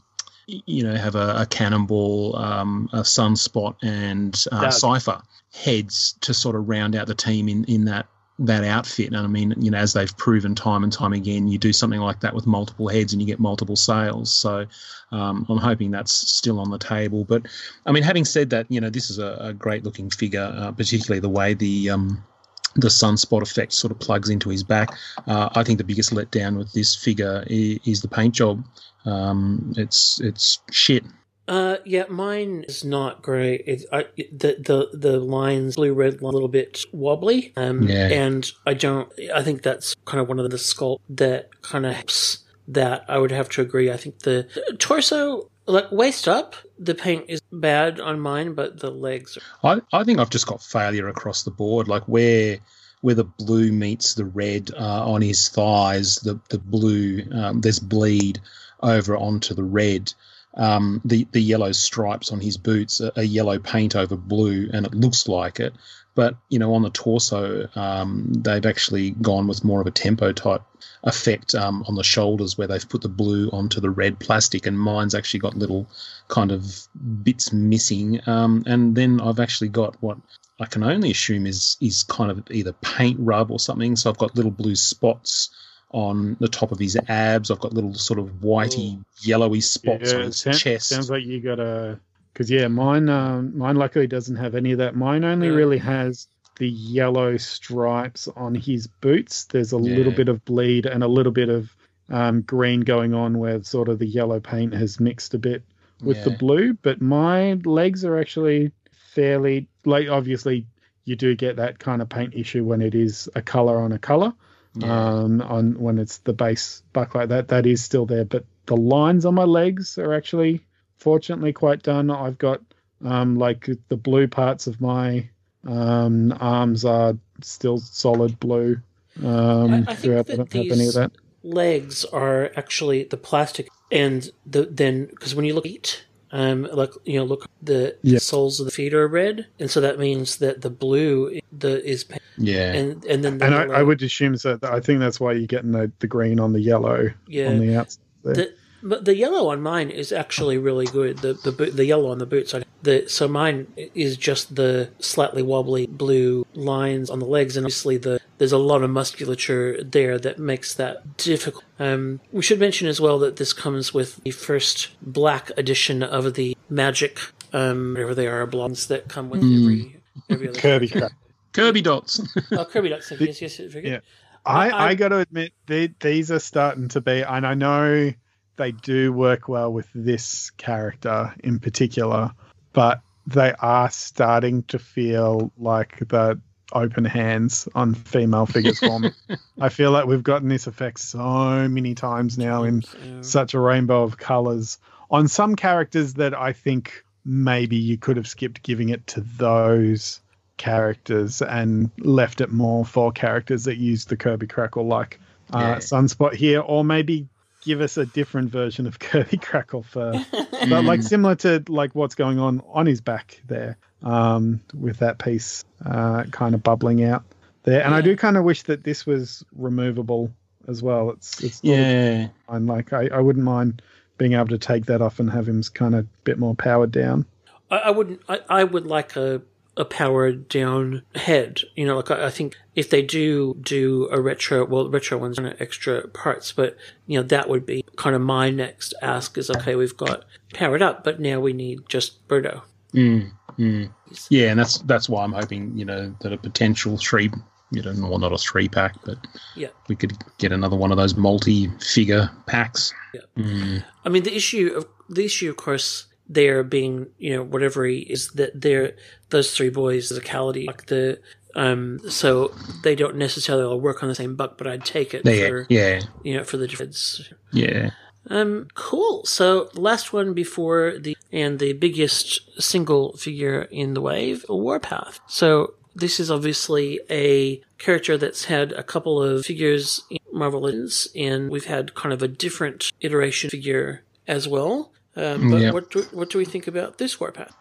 you know have a, a Cannonball, um, a Sunspot, and uh, Cipher heads to sort of round out the team in in that that outfit. And I mean, you know, as they've proven time and time again, you do something like that with multiple heads and you get multiple sales. So um, I'm hoping that's still on the table. But I mean, having said that, you know, this is a, a great looking figure, uh, particularly the way the um, the sunspot effect sort of plugs into his back. Uh, I think the biggest letdown with this figure is, is the paint job. Um, it's it's shit. Uh, yeah, mine is not great. It, I, the the the lines blue red a little bit wobbly. Um, Yeah. and I don't. I think that's kind of one of the sculpt that kind of helps that. I would have to agree. I think the torso, like waist up, the paint is bad on mine, but the legs. Are, I, I think I've just got failure across the board. Like where where the blue meets the red uh, on his thighs, the the blue um, there's bleed over onto the red. Um, the the yellow stripes on his boots are yellow paint over blue, and it looks like it. But you know, on the torso, um, they've actually gone with more of a tempo type effect um, on the shoulders, where they've put the blue onto the red plastic, and mine's actually got little kind of bits missing. Um, and then I've actually got what I can only assume is is kind of either paint rub or something. So I've got little blue spots on the top of his abs. I've got little sort of whitey, yellowy spots on his sound- chest. Sounds like you got a because yeah, mine um, mine luckily doesn't have any of that. Mine only Yeah. really has the yellow stripes on his boots. There's a little bit of bleed and a little bit of um, green going on where sort of the yellow paint has mixed a bit with the blue. But my legs are actually fairly like obviously you do get that kind of paint issue when it is a color on a color Yeah. um, on when it's the base buck like that. That is still there, but the lines on my legs are actually fortunately quite done. I've got um, like the blue parts of my um, arms are still solid blue. Um, I- I think throughout. that I don't have any of that. legs are actually the plastic, and the then because when you look at um, like you know, look the Yeah. soles of the feet are red, and so that means that the blue the is pa- yeah. and and then the And I, yellow- I would assume so. I think that's why you're getting the, the green on the yellow yeah. on the outside. There. The, but the yellow on mine is actually really good. The the boot, the yellow on the boots. I- The so mine is just the slightly wobbly blue lines on the legs, and obviously the there's a lot of musculature there that makes that difficult. Um, we should mention as well that this comes with the first black edition of the magic, um, whatever they are, blondes that come with every every other Kirby character. Kirby dots. Oh, Kirby ducks. Yes, yes, yes. Very good. Yeah. I, I- I got to admit, they, these are starting to be, and I know they do work well with this character in particular, but they are starting to feel like the open hands on female figures for me. I feel like we've gotten this effect so many times now in Yeah. such a rainbow of colors on some characters that I think maybe you could have skipped giving it to those characters and left it more for characters that use the Kirby Krackle like uh, Yeah. Sunspot here, or maybe give us a different version of Kirby Krackle for, but like similar to like what's going on on his back there. um, with that piece uh, kind of bubbling out there. And I do kind of wish that this was removable as well. It's it's Yeah. fine. Like I, I wouldn't mind being able to take that off and have him kind of bit more powered down. I, I wouldn't. I, I would like a a powered down head. You know, like I, I think if they do do a retro, well, retro ones of extra parts, but you know that would be kind of my next ask is okay, we've got powered up, but now we need just Birdo. Mm, mm. Yeah, and that's that's why I'm hoping you know that a potential three, you know, well not a three pack, but Yeah. we could get another one of those multi-figure packs. Yeah. Mm. I mean, the issue of the issue, of course, there being you know whatever he is that they're those three boys physicality like the um so they don't necessarily all work on the same buck, but I'd take it Yeah, for yeah, you know for the difference. yeah. Um, cool. So last one before the and the biggest single figure in the wave, Warpath. So this is obviously a character that's had a couple of figures in Marvel Legends, and we've had kind of a different iteration figure as well. Um, but Yeah. what do, what do we think about this Warpath?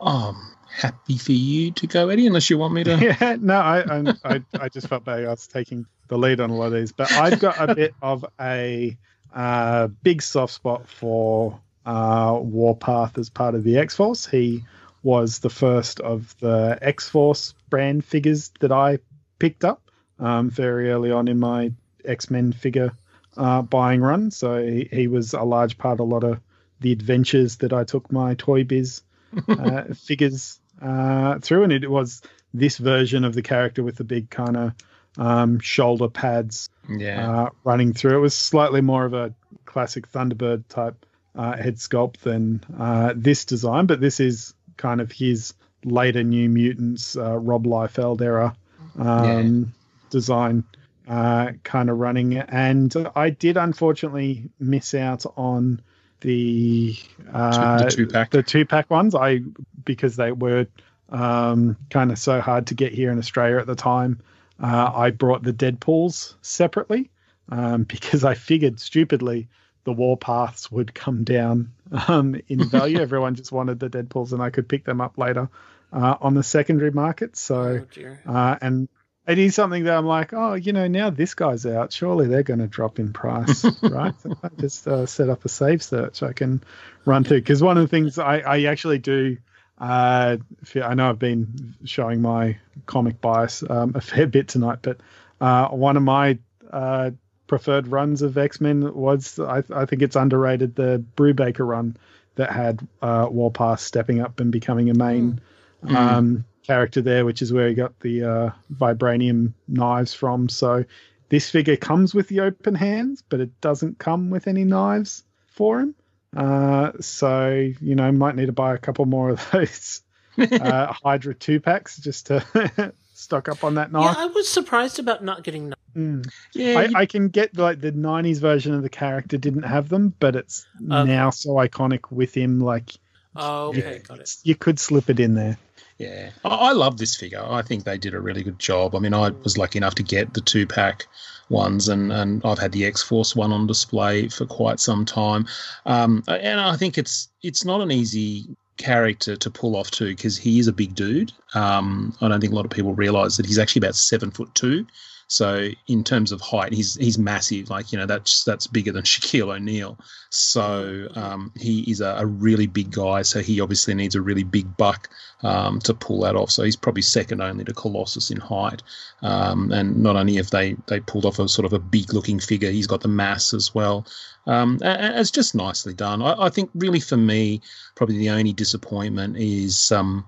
Um, happy for you to go, Eddie. Unless you want me to. Yeah, no, I, I, I, I just felt bad. I was taking the lead on a lot of these, but I've got a bit of a uh, big soft spot for uh, Warpath as part of the X Force. He was the first of the X Force brand figures that I picked up um, very early on in my X Men figure uh, buying run. So he, he was a large part of a lot of the adventures that I took my Toy Biz uh, figures uh, through, and it was this version of the character with the big kind of um, shoulder pads Yeah. uh, running through. It was slightly more of a classic Thunderbird type uh, head sculpt than uh, this design, but this is kind of his later New Mutants, uh, Rob Liefeld era um, design uh, kind of running. And I did unfortunately miss out on the uh, the two-pack. the two pack ones. I because they were um, kind of so hard to get here in Australia at the time. Uh, I brought the Deadpools separately um, because I figured stupidly the Warpaths would come down um, in value. Everyone just wanted the Deadpools, and I could pick them up later uh, on the secondary market. So, Oh uh, and it is something that I'm like, oh, you know, now this guy's out. Surely they're going to drop in price, right? So I just uh, set up a save search I can run through because one of the things I, I actually do. Uh, I know I've been showing my comic bias um, a fair bit tonight, but uh, one of my uh, preferred runs of X Men was I, I think it's underrated the Brubaker run that had uh, Warpath stepping up and becoming a main um, character there, which is where he got the uh, vibranium knives from. So this figure comes with the open hands, but it doesn't come with any knives for him. Uh, so you know, might need to buy a couple more of those uh, Hydra two packs just to stock up on that knife. Yeah. I was surprised about not getting. Mm. yeah. I, you- I can get like the '90s version of the character didn't have them, but it's Okay. now so iconic with him. Like Oh, okay, Yeah, got it. you could slip it in there. Yeah, I, I love this figure. I think they did a really good job. I mean, I was lucky enough to get the two pack ones, and, and I've had the X Force one on display for quite some time. Um, and I think it's it's not an easy character to pull off too because he is a big dude. Um, I don't think a lot of people realize that he's actually about seven foot two. So in terms of height, he's he's massive. Like you know, that's that's bigger than Shaquille O'Neal. So um, he is a, a really big guy. So he obviously needs a really big buck um, to pull that off. So he's probably second only to Colossus in height. Um, and not only have they they pulled off a sort of a big looking figure, he's got the mass as well. Um, a- a- it's just nicely done. I, I think really for me, probably the only disappointment is. Um,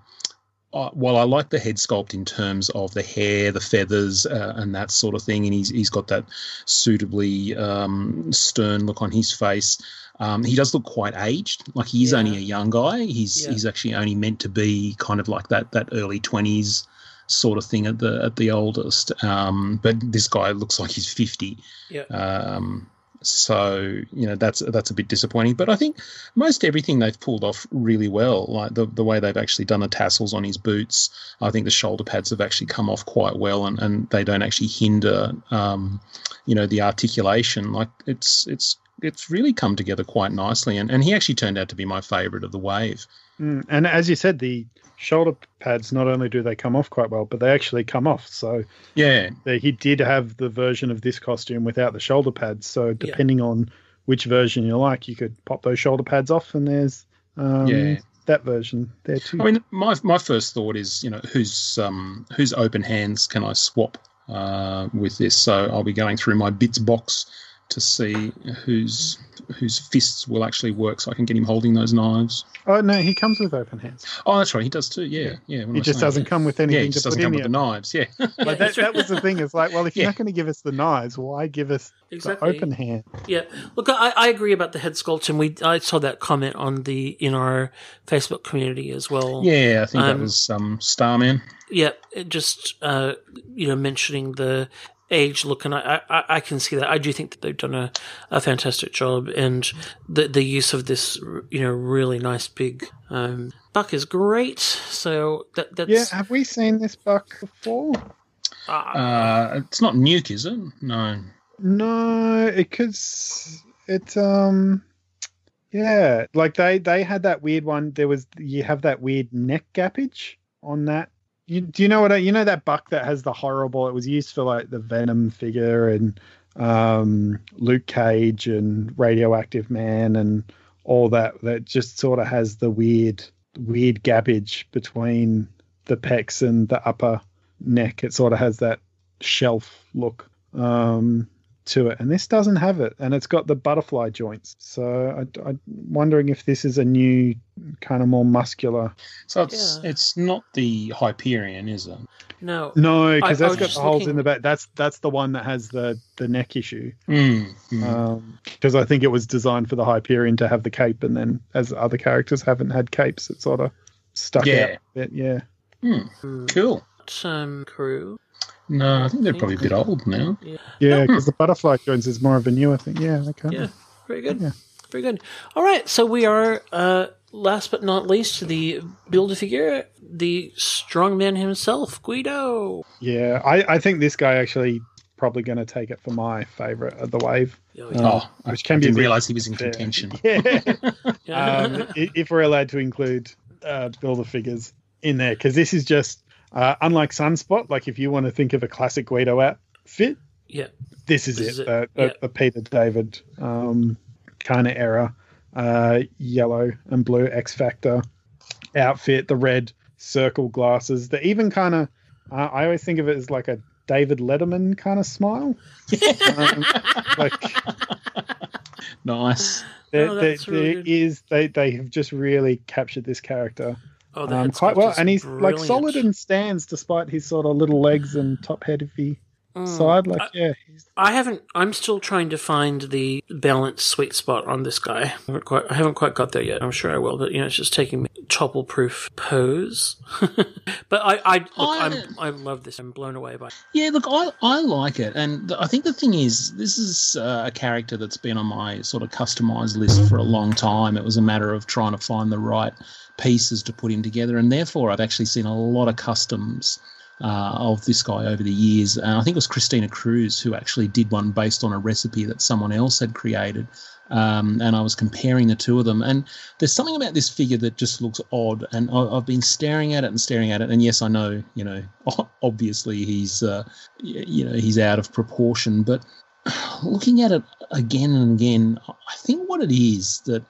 uh, while I like the head sculpt in terms of the hair, the feathers, uh, and that sort of thing, and he's he's got that suitably um, stern look on his face. Um, he does look quite aged, like he is Yeah. only a young guy. He's Yeah. he's actually only meant to be kind of like that that early twenties sort of thing at the at the oldest. Um, but this guy looks like he's fifty. Yeah. Um, so you know that's that's a bit disappointing. But I think most everything they've pulled off really well. Like the the way they've actually done the tassels on his boots. I think the shoulder pads have actually come off quite well, and, and they don't actually hinder um, you know the articulation. Like it's it's it's really come together quite nicely, and, and he actually turned out to be my favourite of the wave. Mm, and as you said, the shoulder pads not only do they come off quite well, but they actually come off. So Yeah, they, he did have the version of this costume without the shoulder pads. So depending on which version you like, you could pop those shoulder pads off, and there's um, Yeah. that version there too. I mean, my my first thought is, you know, whose um whose open hands can I swap uh, with this? So I'll be going through my bits box to see whose whose fists will actually work, so I can get him holding those knives. oh no, he comes with open hands. Oh, that's right, he does too. Yeah, yeah. He just doesn't come with anything. Yeah, anything he just to doesn't put come in with the knives. Yeah, Like that, that was the thing. It's like, well, if you're Yeah. not going to give us the knives, why give us Exactly. the open hand? Yeah, look, I, I agree about the head sculpt, and we I saw that comment on the in our Facebook community as well. yeah. I think that Um, was um, Starman. yeah, it just uh, you know mentioning the age look, and I, I I can see that. I do think that they've done a, a fantastic job, and the the use of this you know really nice big um, buck is great. So that that's Yeah, have we seen this buck before? Uh, uh, it's not Nuke, is it? No. No, it could. It um, yeah, like they they had that weird one. There was you have that weird neck gappage on that. You, do you know what? I, you know that buck that has the horrible? It was used for like the Venom figure and um, Luke Cage and Radioactive Man and all that. That just sort of has the weird weird gappage between the pecs and the upper neck. It sort of has that shelf look um, to it, and this doesn't have it, and it's got the butterfly joints. So I, I'm wondering if this is a new kind of more muscular. So it's Yeah. it's not the Hyperion, is it? no. No, because that's got the holes looking- in the back. That's that's the one that has the the neck issue. Mm, mm. Because I think it was designed for the Hyperion to have the cape, and then as other characters haven't had capes, it sort of stuck Yeah. out a bit. Yeah. Hmm. cool. Um, crew. No, I think they're probably a bit old now. Yeah, because the butterfly joints is more of a newer thing. Yeah, okay. Yeah, very good. Yeah. Very good. All right, so we are uh, last but not least the build a figure, the strongman himself, Guido. Yeah, I, I think this guy actually probably going to take it for my favorite of the wave. Oh, Oh, I, Which can I be a didn't bit realise he was in unfair. contention. Yeah. yeah. um, if we're allowed to include uh, builder figures in there, because this is just uh, unlike Sunspot. Like if you want to think of a classic Guido outfit, yeah. this is This it. is it, Uh, yeah. a, a Peter David um, kind of era, uh, yellow and blue X Factor outfit, the red circle glasses. The even kind of, uh, I always think of it as like a David Letterman kind of smile. um, like Nice. there, Oh, there, that's really there good. is they they have just really captured this character Oh, the um, quite well, and he's like solid in stands despite his sort of little legs and top heavy Mm. side. Like yeah, he's, I haven't. I'm still trying to find the balanced sweet spot on this guy. I haven't quite. I haven't quite got there yet. I'm sure I will, but you know, it's just taking me topple proof pose. but I, I look. I- I'm. I love this. I'm blown away by. it. Yeah, look, I, I like it, and I think the thing is, this is uh, a character that's been on my sort of customized list for a long time. It was a matter of trying to find the right pieces to put him together, and therefore I've actually seen a lot of customs uh, of this guy over the years. And I think it was Christina Cruz who actually did one based on a recipe that someone else had created. Um, and I was comparing the two of them, and there's something about this figure that just looks odd. And I, I've been staring at it and staring at it, and yes, I know, you know, obviously he's, uh, you know, he's out of proportion. But looking at it again and again, I think what it is that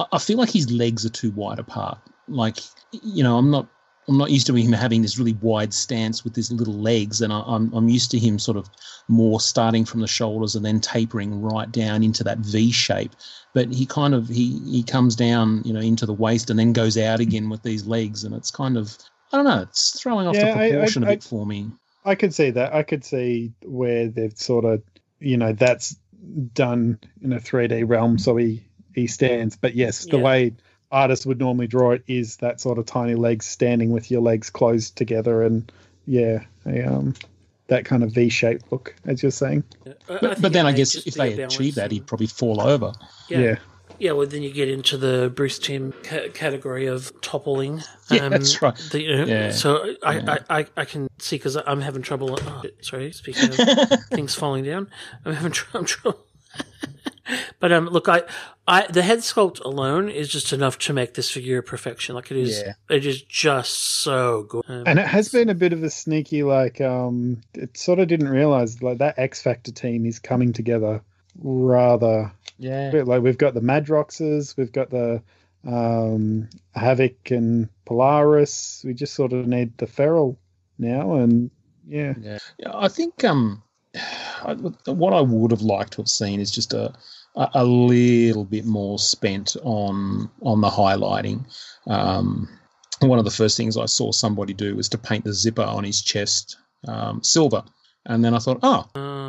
I- I feel like his legs are too wide apart. Like, you know, I'm not. I'm not used to him having this really wide stance with his little legs, and I, I'm I'm used to him sort of more starting from the shoulders and then tapering right down into that V shape. But he kind of he he comes down, you know, into the waist and then goes out again with these legs, and it's kind of I don't know, it's throwing off Yeah, the I- I- proportion a I- bit for me. I could see that. I could see where they've sort of you know that's done in a 3D realm, so he he stands. But yes, the Yeah. way artists would normally draw it is that sort of tiny legs standing with your legs closed together, and yeah, a, um, that kind of V-shaped look, as you're saying. I- I But, but then I guess if they achieve that, he'd probably fall over. yeah. yeah. Yeah, well, then you get into the Bruce Timm ca- category of toppling. Yeah, that's right. The, you know, Yeah, So I, yeah. I, I, I can see because I'm having trouble. Oh, sorry, speaking of things falling down, I'm having tr- I'm trouble. But um, look, I, I, the head sculpt alone is just enough to make this figure perfection. Like it is, Yeah. it is just so good. Um, And it has been a bit of a sneaky, like, um, it sort of didn't realize like that X Factor team is coming together rather. Yeah. bit like we've got the Madroxes, we've got the um, Havok and Polaris. We just sort of need the Feral now, and yeah, Yeah, I think um, I, what I would have liked to have seen is just a a, a little bit more spent on on the highlighting. Um, one of the first things I saw somebody do was to paint the zipper on his chest um, silver, and then I thought, oh,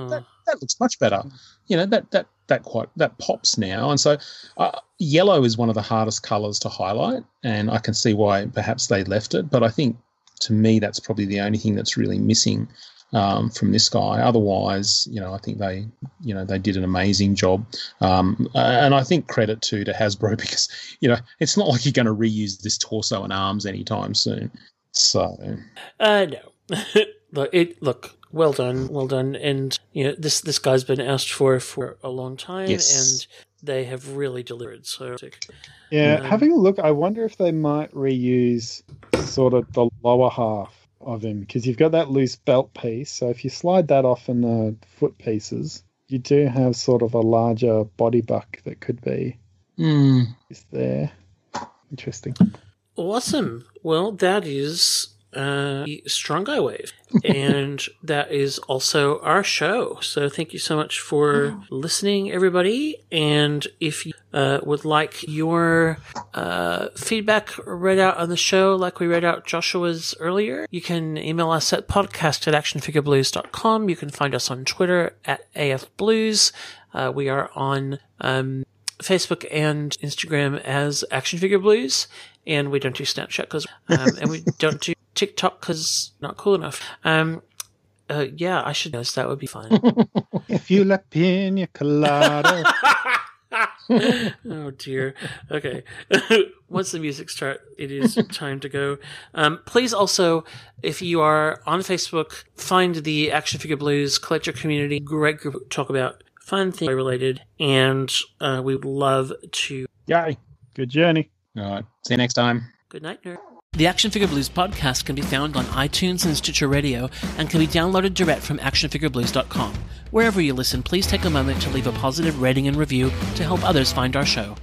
that, that looks much better. You know that that that quite that pops now, and so uh, yellow is one of the hardest colours to highlight, and I can see why perhaps they left it. But I think to me that's probably the only thing that's really missing um, from this guy. Otherwise, you know, I think they you know they did an amazing job, um, and I think credit to to Hasbro because you know it's not like you're going to reuse this torso and arms anytime soon. So Uh, no. look, it look well done, well done, and you know this this guy's been asked for for a long time, Yes. and they have really delivered. So yeah. Um, having a look, I wonder if they might reuse sort of the lower half of him because you've got that loose belt piece. So if you slide that off in the foot pieces, you do have sort of a larger body buck that could be mm, is there. Interesting. awesome. Well, that is uh, the Strong Guy Wave, and that is also our show. So thank you so much for listening, everybody. And if you uh, would like your uh, feedback read out on the show, like we read out Joshua's earlier, you can email us at podcast at actionfigureblues.com. You can find us on Twitter at afblues. Uh, we are on um, Facebook and Instagram as Action Figure Blues, and we don't do Snapchat because, um, and we don't do TikTok because not cool enough. Um, uh, yeah, I should know. so That would be fine. If you like pina colada, oh dear. Okay. Once the music starts, it is time to go. Um, please also, if you are on Facebook, find the Action Figure Blues collector community. Great group to talk about fun things related, and uh, we would love to. yay! good journey. All right, see you next time. Good night, nerd. The Action Figure Blues podcast can be found on iTunes and Stitcher Radio and can be downloaded direct from actionfigureblues.com. Wherever you listen, please take a moment to leave a positive rating and review to help others find our show.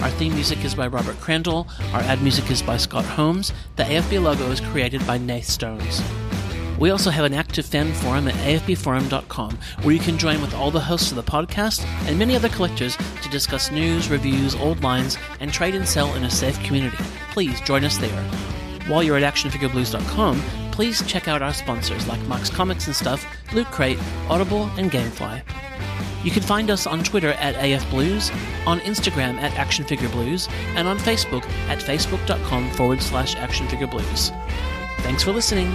Our theme music is by Robert Crandall. Our ad music is by Scott Holmes. The AFB logo is created by Nath Stones. We also have an active fan forum at afbforum.com where you can join with all the hosts of the podcast and many other collectors to discuss news, reviews, old lines, and trade and sell in a safe community. Please join us there. While you're at actionfigureblues.com, please check out our sponsors like Max Comics and Stuff, Loot Crate, Audible, and Gamefly. You can find us on Twitter at AFBlues, on Instagram at ActionFigureBlues, and on Facebook at facebook.com forward slash ActionFigureBlues. Thanks for listening.